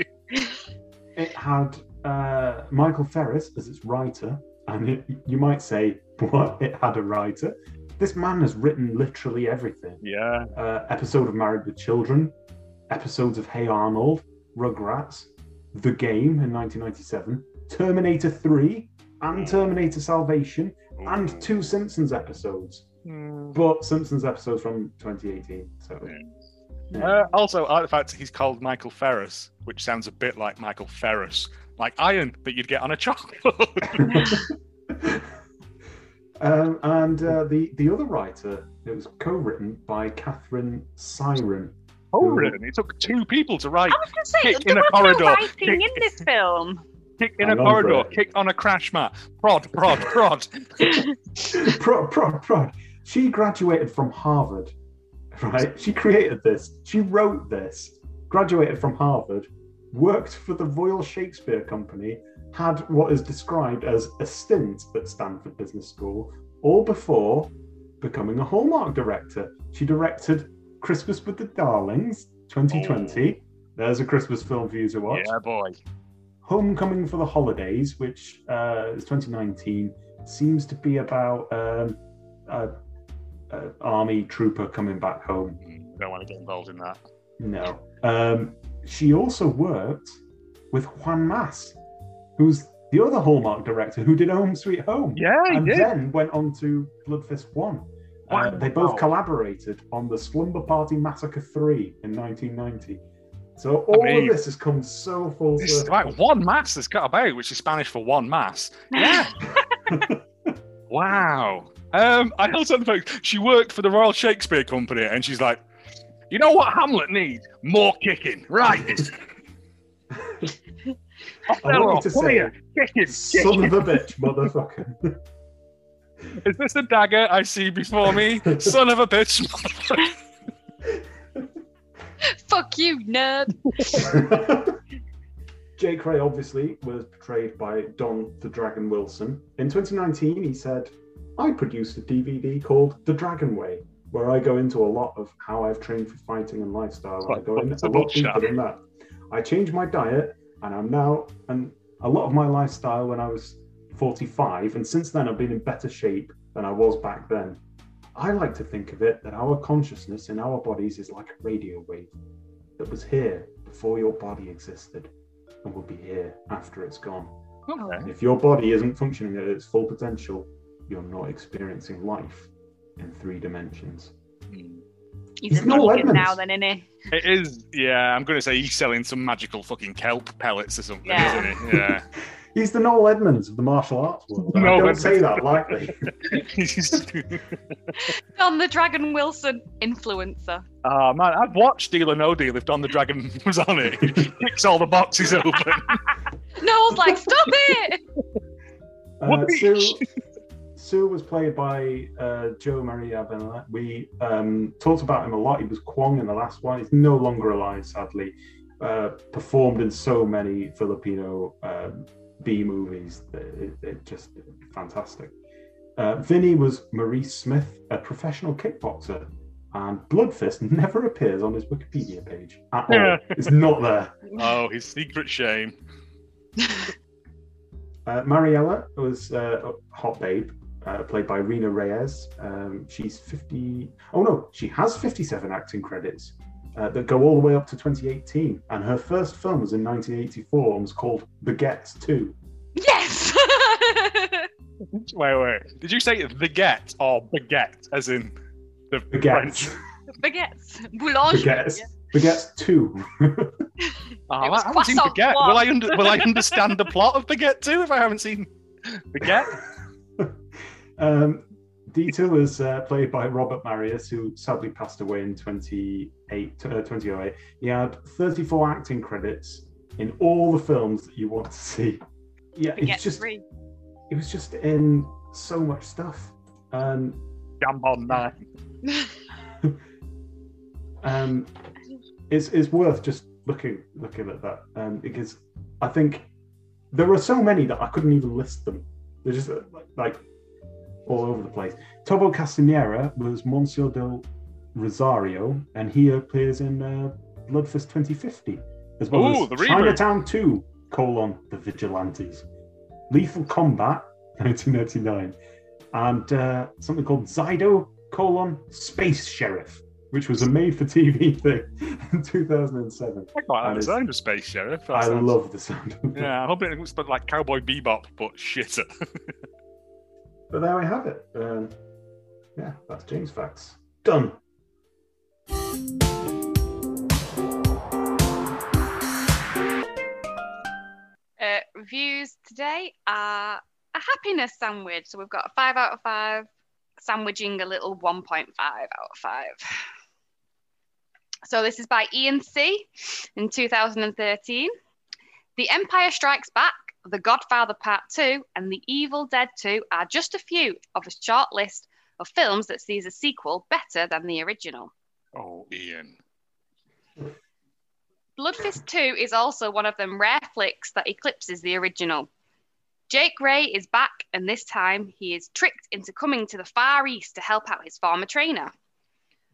it had uh, Michael Ferris as its writer, and it, you might say, what? It had a writer. This man has written literally everything. Yeah. Uh, episode of Married with Children, episodes of Hey Arnold, Rugrats, The Game in 1997, Terminator 3, and Terminator Salvation, and two Simpsons episodes. Hmm. But Simpsons episodes from 2018. So yeah. Uh, also, I like the fact he's called Michael Ferris, which sounds a bit like Michael Ferris, like iron that you'd get on a chocolate. um, and uh, the the other writer, it was co-written by Catherine Cyran. Co-written. It took two people to write. I was going to say, Kick there in a was no writing Kick- in this film. Kick in a Hang on, corridor, Brett. kick on a crash mat, prod, prod, prod. prod, prod, prod. She graduated from Harvard, right? She created this. She wrote this. Graduated from Harvard, worked for the Royal Shakespeare Company, had what is described as a stint at Stanford Business School, all before becoming a Hallmark director. She directed Christmas with the Darlings, 2020. There's a Christmas film for you to watch. yeah, boy. Homecoming for the Holidays, which uh, is 2019, seems to be about um, a, a army trooper coming back home. Mm, Don't want to get involved in that. No. Um, she also worked with Juan Mas, who's the other Hallmark director who did Home Sweet Home. Yeah, he and did. then went on to Bloodfist 1. Uh, Wow. they both collaborated on the Slumber Party Massacre 3 in 1990. So all mean, of this has come so full This circle. like one mass that's got about, which is Spanish for one mass. Yeah. wow. Um, I also know she worked for the Royal Shakespeare Company, and she's like, you know what Hamlet needs? More kicking. Right. I want you to come say, here. Kicking. Son kicking. of a bitch, motherfucker. Is this a dagger I see before me? Son of a bitch. Motherfucker. Fuck you, nerd. Jake Ray obviously was portrayed by Don the Dragon Wilson. In 2019, he said, I produced a DVD called The Dragon Way, where I go into a lot of how I've trained for fighting and lifestyle. I go in a lot deeper than that. I changed my diet, and I'm now, and a lot of my lifestyle when I was 45, and since then I've been in better shape than I was back then. I like to think of it that our consciousness in our bodies is like a radio wave that was here before your body existed and will be here after it's gone. Oh. Okay. If your body isn't functioning at its full potential, you're not experiencing life in three dimensions. He's a It's Noel vegan now, Edmonds. then, isn't he? It is, yeah. I'm going to say he's selling some magical fucking kelp pellets or something, Yeah. isn't he? Yeah. He's the Noel Edmonds of the martial arts world. and I Noel don't say that lightly. Don the Dragon Wilson influencer. oh man, I'd watch Deal or No Deal if Don the Dragon was on it. He kicks all the boxes open. Noel's like, stop it! Uh, What? Sue, Sue was played by uh, Joe Maria Benelet. We um, talked about him a lot. He was Kwong in the last one. He's no longer alive, sadly. Uh, performed in so many Filipino um, B movies. that It, it just fantastic. Uh, Vinny was Maurice Smith, a professional kickboxer, and Bloodfist never appears on his Wikipedia page at all. Yeah. It's not there. Oh, his secret shame. Uh, Mariella was uh, a hot babe, uh, played by Rina Reyes. Um, she's 50. Oh no, she has 57 acting credits uh, that go all the way up to 2018. And her first film was in 1984 and was called Bagets 2. yes! Wait, wait. Did you say the get or baguette, as in the French? Baguettes. Baguettes. Boulangerie. Baguettes. Baguettes 2. Oh, I haven't seen Baguette. one. Will I, under, will I understand the plot of Baguette 2 if I haven't seen Baguette? Um, Dieter was uh, played by Robert Marius, who sadly passed away in 28, uh, 2008. He had 34 acting credits in all the films that you want to see. Yeah, Baguette it's just free. it was just in so much stuff. Um, Jambon nine. um, it's, it's worth just looking looking at that um, because I think there are so many that I couldn't even list them. They're just uh, like, like all over the place. Tobo Castanera was Monsour del Rosario, and he appears in uh, Bloodfist 2050 as well Ooh, as. Chinatown 2, colon The Vigilantes, Lethal Combat 1999, and uh, something called Zaido colon Space Sheriff, which was a made-for-TV thing in 2007. I quite like the sound of Space Sheriff. I sounds- love the sound. Yeah, I hope it looks like Cowboy Bebop, but shitter. But there we have it. Um, yeah, that's James Facts. Done. Uh, reviews today are a happiness sandwich. So we've got a five out of five, sandwiching a little 1.5 out of five. So this is by Ian C. in 2013. The Empire Strikes Back, The Godfather Part 2, and The Evil Dead 2 are just a few of a short list of films that sees a sequel better than the original. oh, Ian. Bloodfist 2 is also one of them rare flicks that eclipses the original. Jake Ray is back, and this time he is tricked into coming to the Far East to help out his former trainer.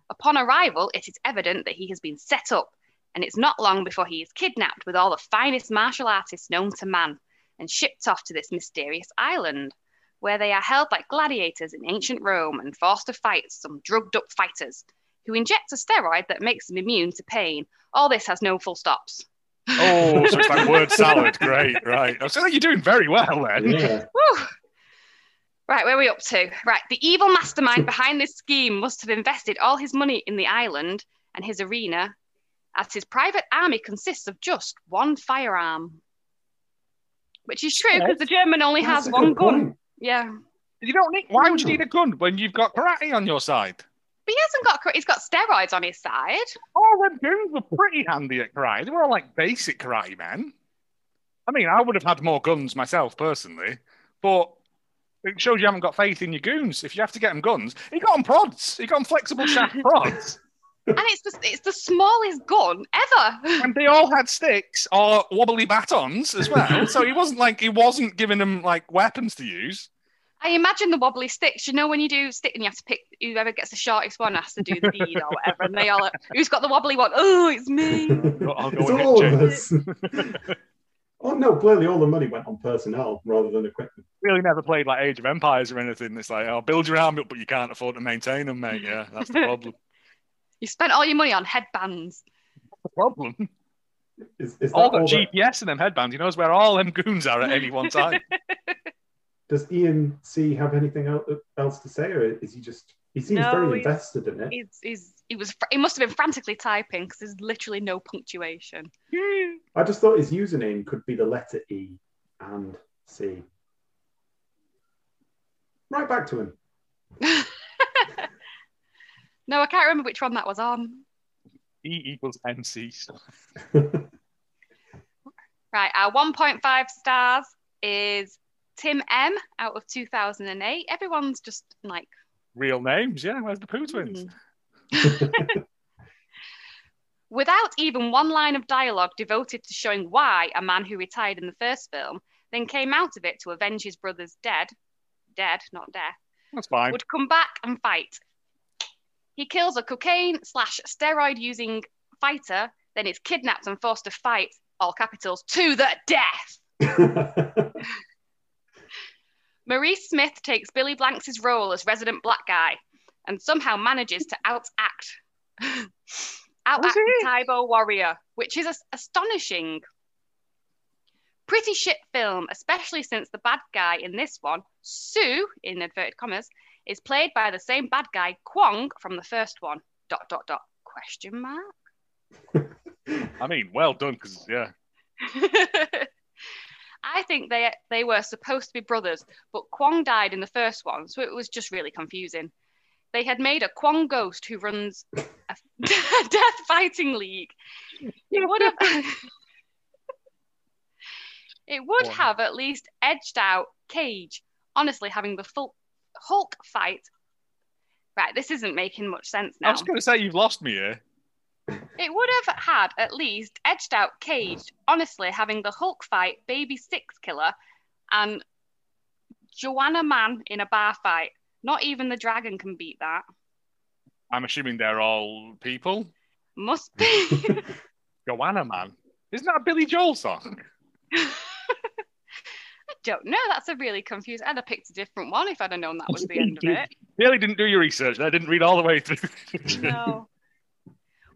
Upon arrival, it is evident that he has been set up, and it's not long before he is kidnapped with all the finest martial artists known to man and shipped off to this mysterious island, where they are held like gladiators in ancient Rome and forced to fight some drugged up fighters who inject a steroid that makes them immune to pain. All this has no full stops. Oh, so it's like word salad. Great, right. I was saying you're doing very well then. Yeah. Right, where are we up to? Right, the evil mastermind behind this scheme must have invested all his money in the island and his arena, as his private army consists of just one firearm. Which is true because the German only That's has one gun. point. Yeah. You don't need. Why would you need a gun when you've got karate on your side? But he hasn't got, cor- he's got steroids on his side. All them guns were pretty handy at karate. They were all like basic karate men. I mean, I would have had more guns myself personally, but it shows you haven't got faith in your goons. If you have to get them guns, he got them prods. He got them flexible shaft prods, And it's the, it's the smallest gun ever. and they all had sticks or wobbly batons as well. so he wasn't like he wasn't giving them like weapons to use. I imagine the wobbly sticks. You know, when you do stick and you have to pick whoever gets the shortest one has to do the deed or whatever, and they all like, who's got the wobbly one? Oh, it's me. I'll go it's all of us. oh no, clearly all the money went on personnel rather than equipment. Really never played like Age of Empires or anything. It's like, oh, build your army up, but you can't afford to maintain them, mate. Yeah, that's the problem. You spent all your money on headbands. the problem. Is, is All all got GPS in them headbands. He knows where all them goons are at any one time. Does Ian C have anything else to say, or is he just? He seems No, very he's- invested in it. He's, he's, he was, he must have been frantically typing because there's literally no punctuation. I just thought his username could be the letter E and C. Right back to him. no, I can't remember which one that was on. E equals NC. Right, our 1.5 stars is Tim M out of 2008. Everyone's just like, Real names, yeah. Where's the Pooh twins? Hmm. without even one line of dialogue devoted to showing why a man who retired in the first film then came out of it to avenge his brother's dead, dead, not death, That's fine. would come back and fight. He kills a cocaine slash steroid using fighter, then is kidnapped and forced to fight, all capitals, to the death. Maurice Smith takes Billy Blanks' role as resident black guy and somehow manages to outact outact the Tae Bo warrior, which is as- astonishing. Pretty shit film, especially since the bad guy in this one, Sue, in inverted commas, is played by the same bad guy, Kwong, from the first one. Dot dot dot question mark. I mean, well done, because, yeah. I think they they were supposed to be brothers, but Kwong died in the first one, so it was just really confusing. They had made a Kwong ghost who runs a death fighting league. It would have it would have at least edged out Cage. Honestly, having the full Hulk fight. Right, this isn't making much sense now. I was going to say you've lost me here. It would have had at least edged out Cage, honestly, having the Hulk fight, Baby Six Killer, and Joanna Man in a bar fight. Not even the dragon can beat that. I'm assuming they're all people. Must be. Joanna Man. Isn't that a Billy Joel song? Don't know. That's a really confused. I'd have picked a different one if I'd have known that was the end of it. Really didn't do your research. I didn't read all the way through. No.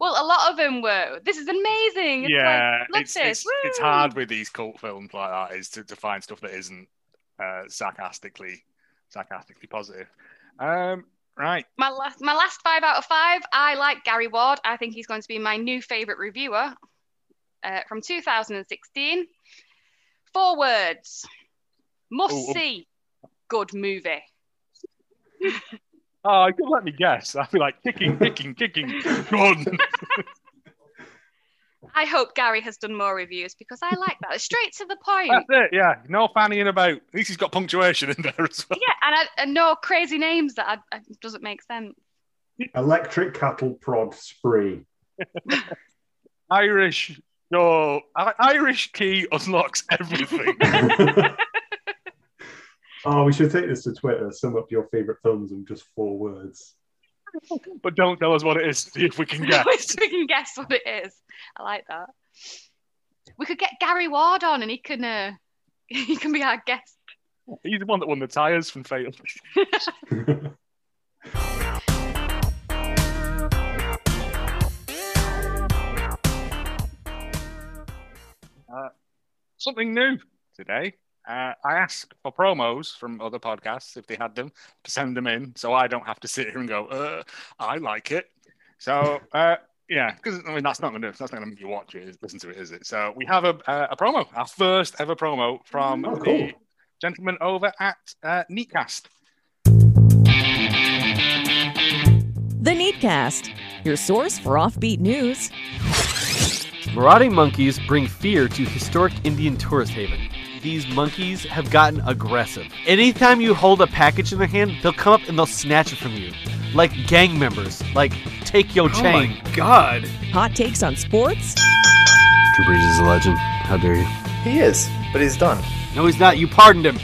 Well, a lot of them were. This is amazing. It's yeah, like, it's, this. it's, it's hard with these cult films like that is to, to find stuff that isn't uh, sarcastically sarcastically positive. Um, right. My last, my last five out of five. I like Gary Ward. I think he's going to be my new favorite reviewer uh, from 2016. Four words. Must Ooh, ooh. see. Good movie. Oh, you could let me guess. I'd be like kicking, kicking, kicking. Run. I hope Gary has done more reviews because I like that. Straight to the point. That's it. Yeah, no fannying about. At least he's got punctuation in there as well. Yeah, and, I, and no crazy names that I, I, doesn't make sense. Electric cattle prod spree. Irish. No, I- Irish key unlocks everything. Oh, we should take this to Twitter. Sum up your favorite films in just four words. but don't tell us what it is. See if we can guess. we can guess what it is. I like that. We could get Gary Ward on, and he can uh, he can be our guest. He's the one that won the tires from Fatal. Uh, something new today. Uh, I asked for promos from other podcasts if they had them to send them in, so I don't have to sit here and go, uh, "I like it." So uh, yeah, because I mean that's not going to that's not going to make you watch it, listen to it, is it? So we have a uh, a promo, our first ever promo from Oh, the cool. gentleman over at uh, Neatcast. The Neatcast, your source for offbeat news. Marauding monkeys bring fear to historic Indian tourist haven. These monkeys have gotten aggressive. Anytime you hold a package in their hand, they'll come up and they'll snatch it from you. Like gang members. Like, take your chain. Oh my god. Hot takes on sports Drew Brees is a legend. How dare you? He is, but he's done. No, he's not. You pardoned him.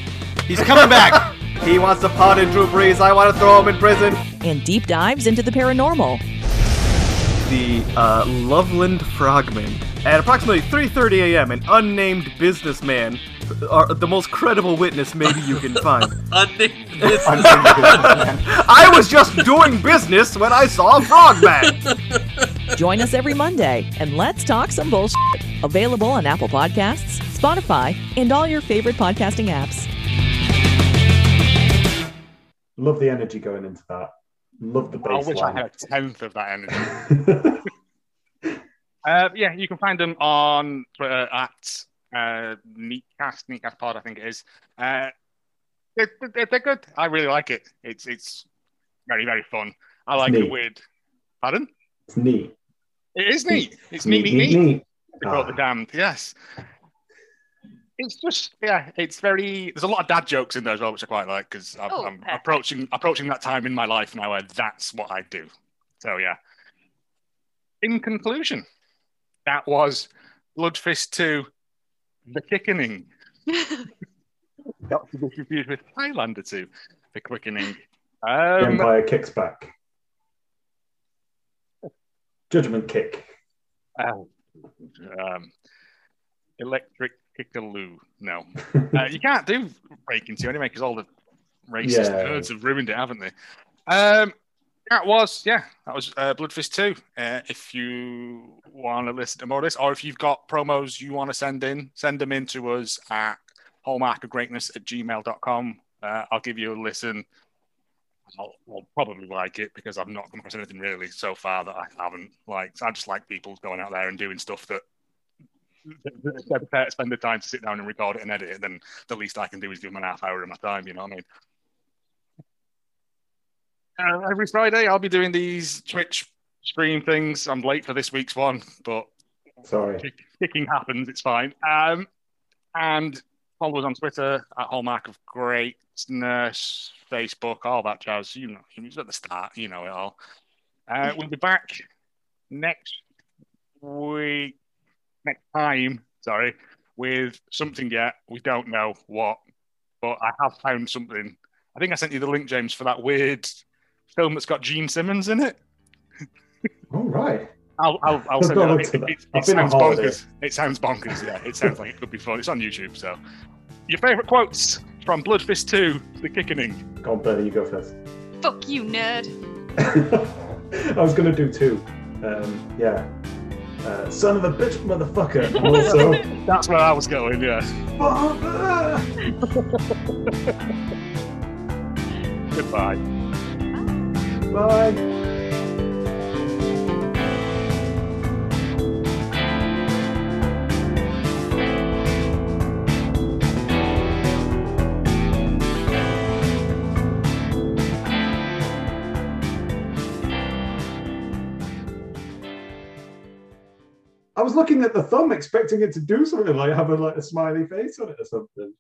He's coming back. He wants to pardon Drew Brees. I want to throw him in prison. and deep dives into the paranormal. The uh, Loveland Frogman. At approximately 3:30 a.m., an unnamed businessman, or the most credible witness maybe you can find. unnamed businessman. I was just doing business when I saw a frogman. Join us every Monday and let's talk some bullshit. Available on Apple Podcasts, Spotify, and all your favorite podcasting apps. Love the energy going into that. Love the I bass wish I had a tenth of that energy. Uh, yeah, you can find them on Twitter at uh, Neatcast, Neatcast Pod, I think it is. Uh, they're, they're, they're good. I really like it. It's it's very very fun. I like the weird. Pardon? it's neat. It is neat. It's neat, neat, neat. neat. They brought the Ah. damned. Yes. It's just yeah. It's very. There's a lot of dad jokes in there as well, which I quite like because I'm, Oh, I'm approaching approaching that time in my life now where that's what I do. So yeah. In conclusion, that was Bloodfist Two, The Quickening. Not to be confused with Highlander Two, The Quickening. Um, Empire kicks back. Judgment kick. Oh, um, electric Kickaloo. No, uh, you can't do Breaking Two anyway because all the racist Yeah. nerds have ruined it, haven't they? Um, that was yeah, that was uh, Bloodfist Two. Uh, if you want to listen to more of this, or if you've got promos you want to send in, send them in to us at hallmarkofgreatness at gmail.com. Uh, I'll give you a listen. I'll, I'll probably like it because I've not come across anything really so far that I haven't liked. I just like people going out there and doing stuff that they're prepared to spend the time to sit down and record it and edit it. Then the least I can do is give them an half hour of my time. You know what I mean? Uh, every Friday, I'll be doing these Twitch stream things. I'm late for this week's one, but Sorry. kick- kicking happens. It's fine. Um, and follow us on Twitter at Hallmark of Greatness, Facebook, all that jazz. You know, it's at the start. You know it all. Uh, we'll be back next week, next time. Sorry, with something yet we don't know what, but I have found something. I think I sent you the link, James, for that weird film that's got Gene Simmons in it. All right. I'll, I'll, I'll I've send got it. It, it, it, that. I've been on sounds bonkers. It sounds bonkers. Yeah, it sounds like it could be fun. It's on YouTube, so. Your favourite quotes from Bloodfist 2, The Kickening. Go on, Bernie, you go first. Fuck you, nerd. I was going to do two. Um, yeah. Uh, son of a bitch, motherfucker. Also, That's where I was going, yeah. Goodbye. Bye. I was looking at the thumb, expecting it to do something like have a like a smiley face on it or something.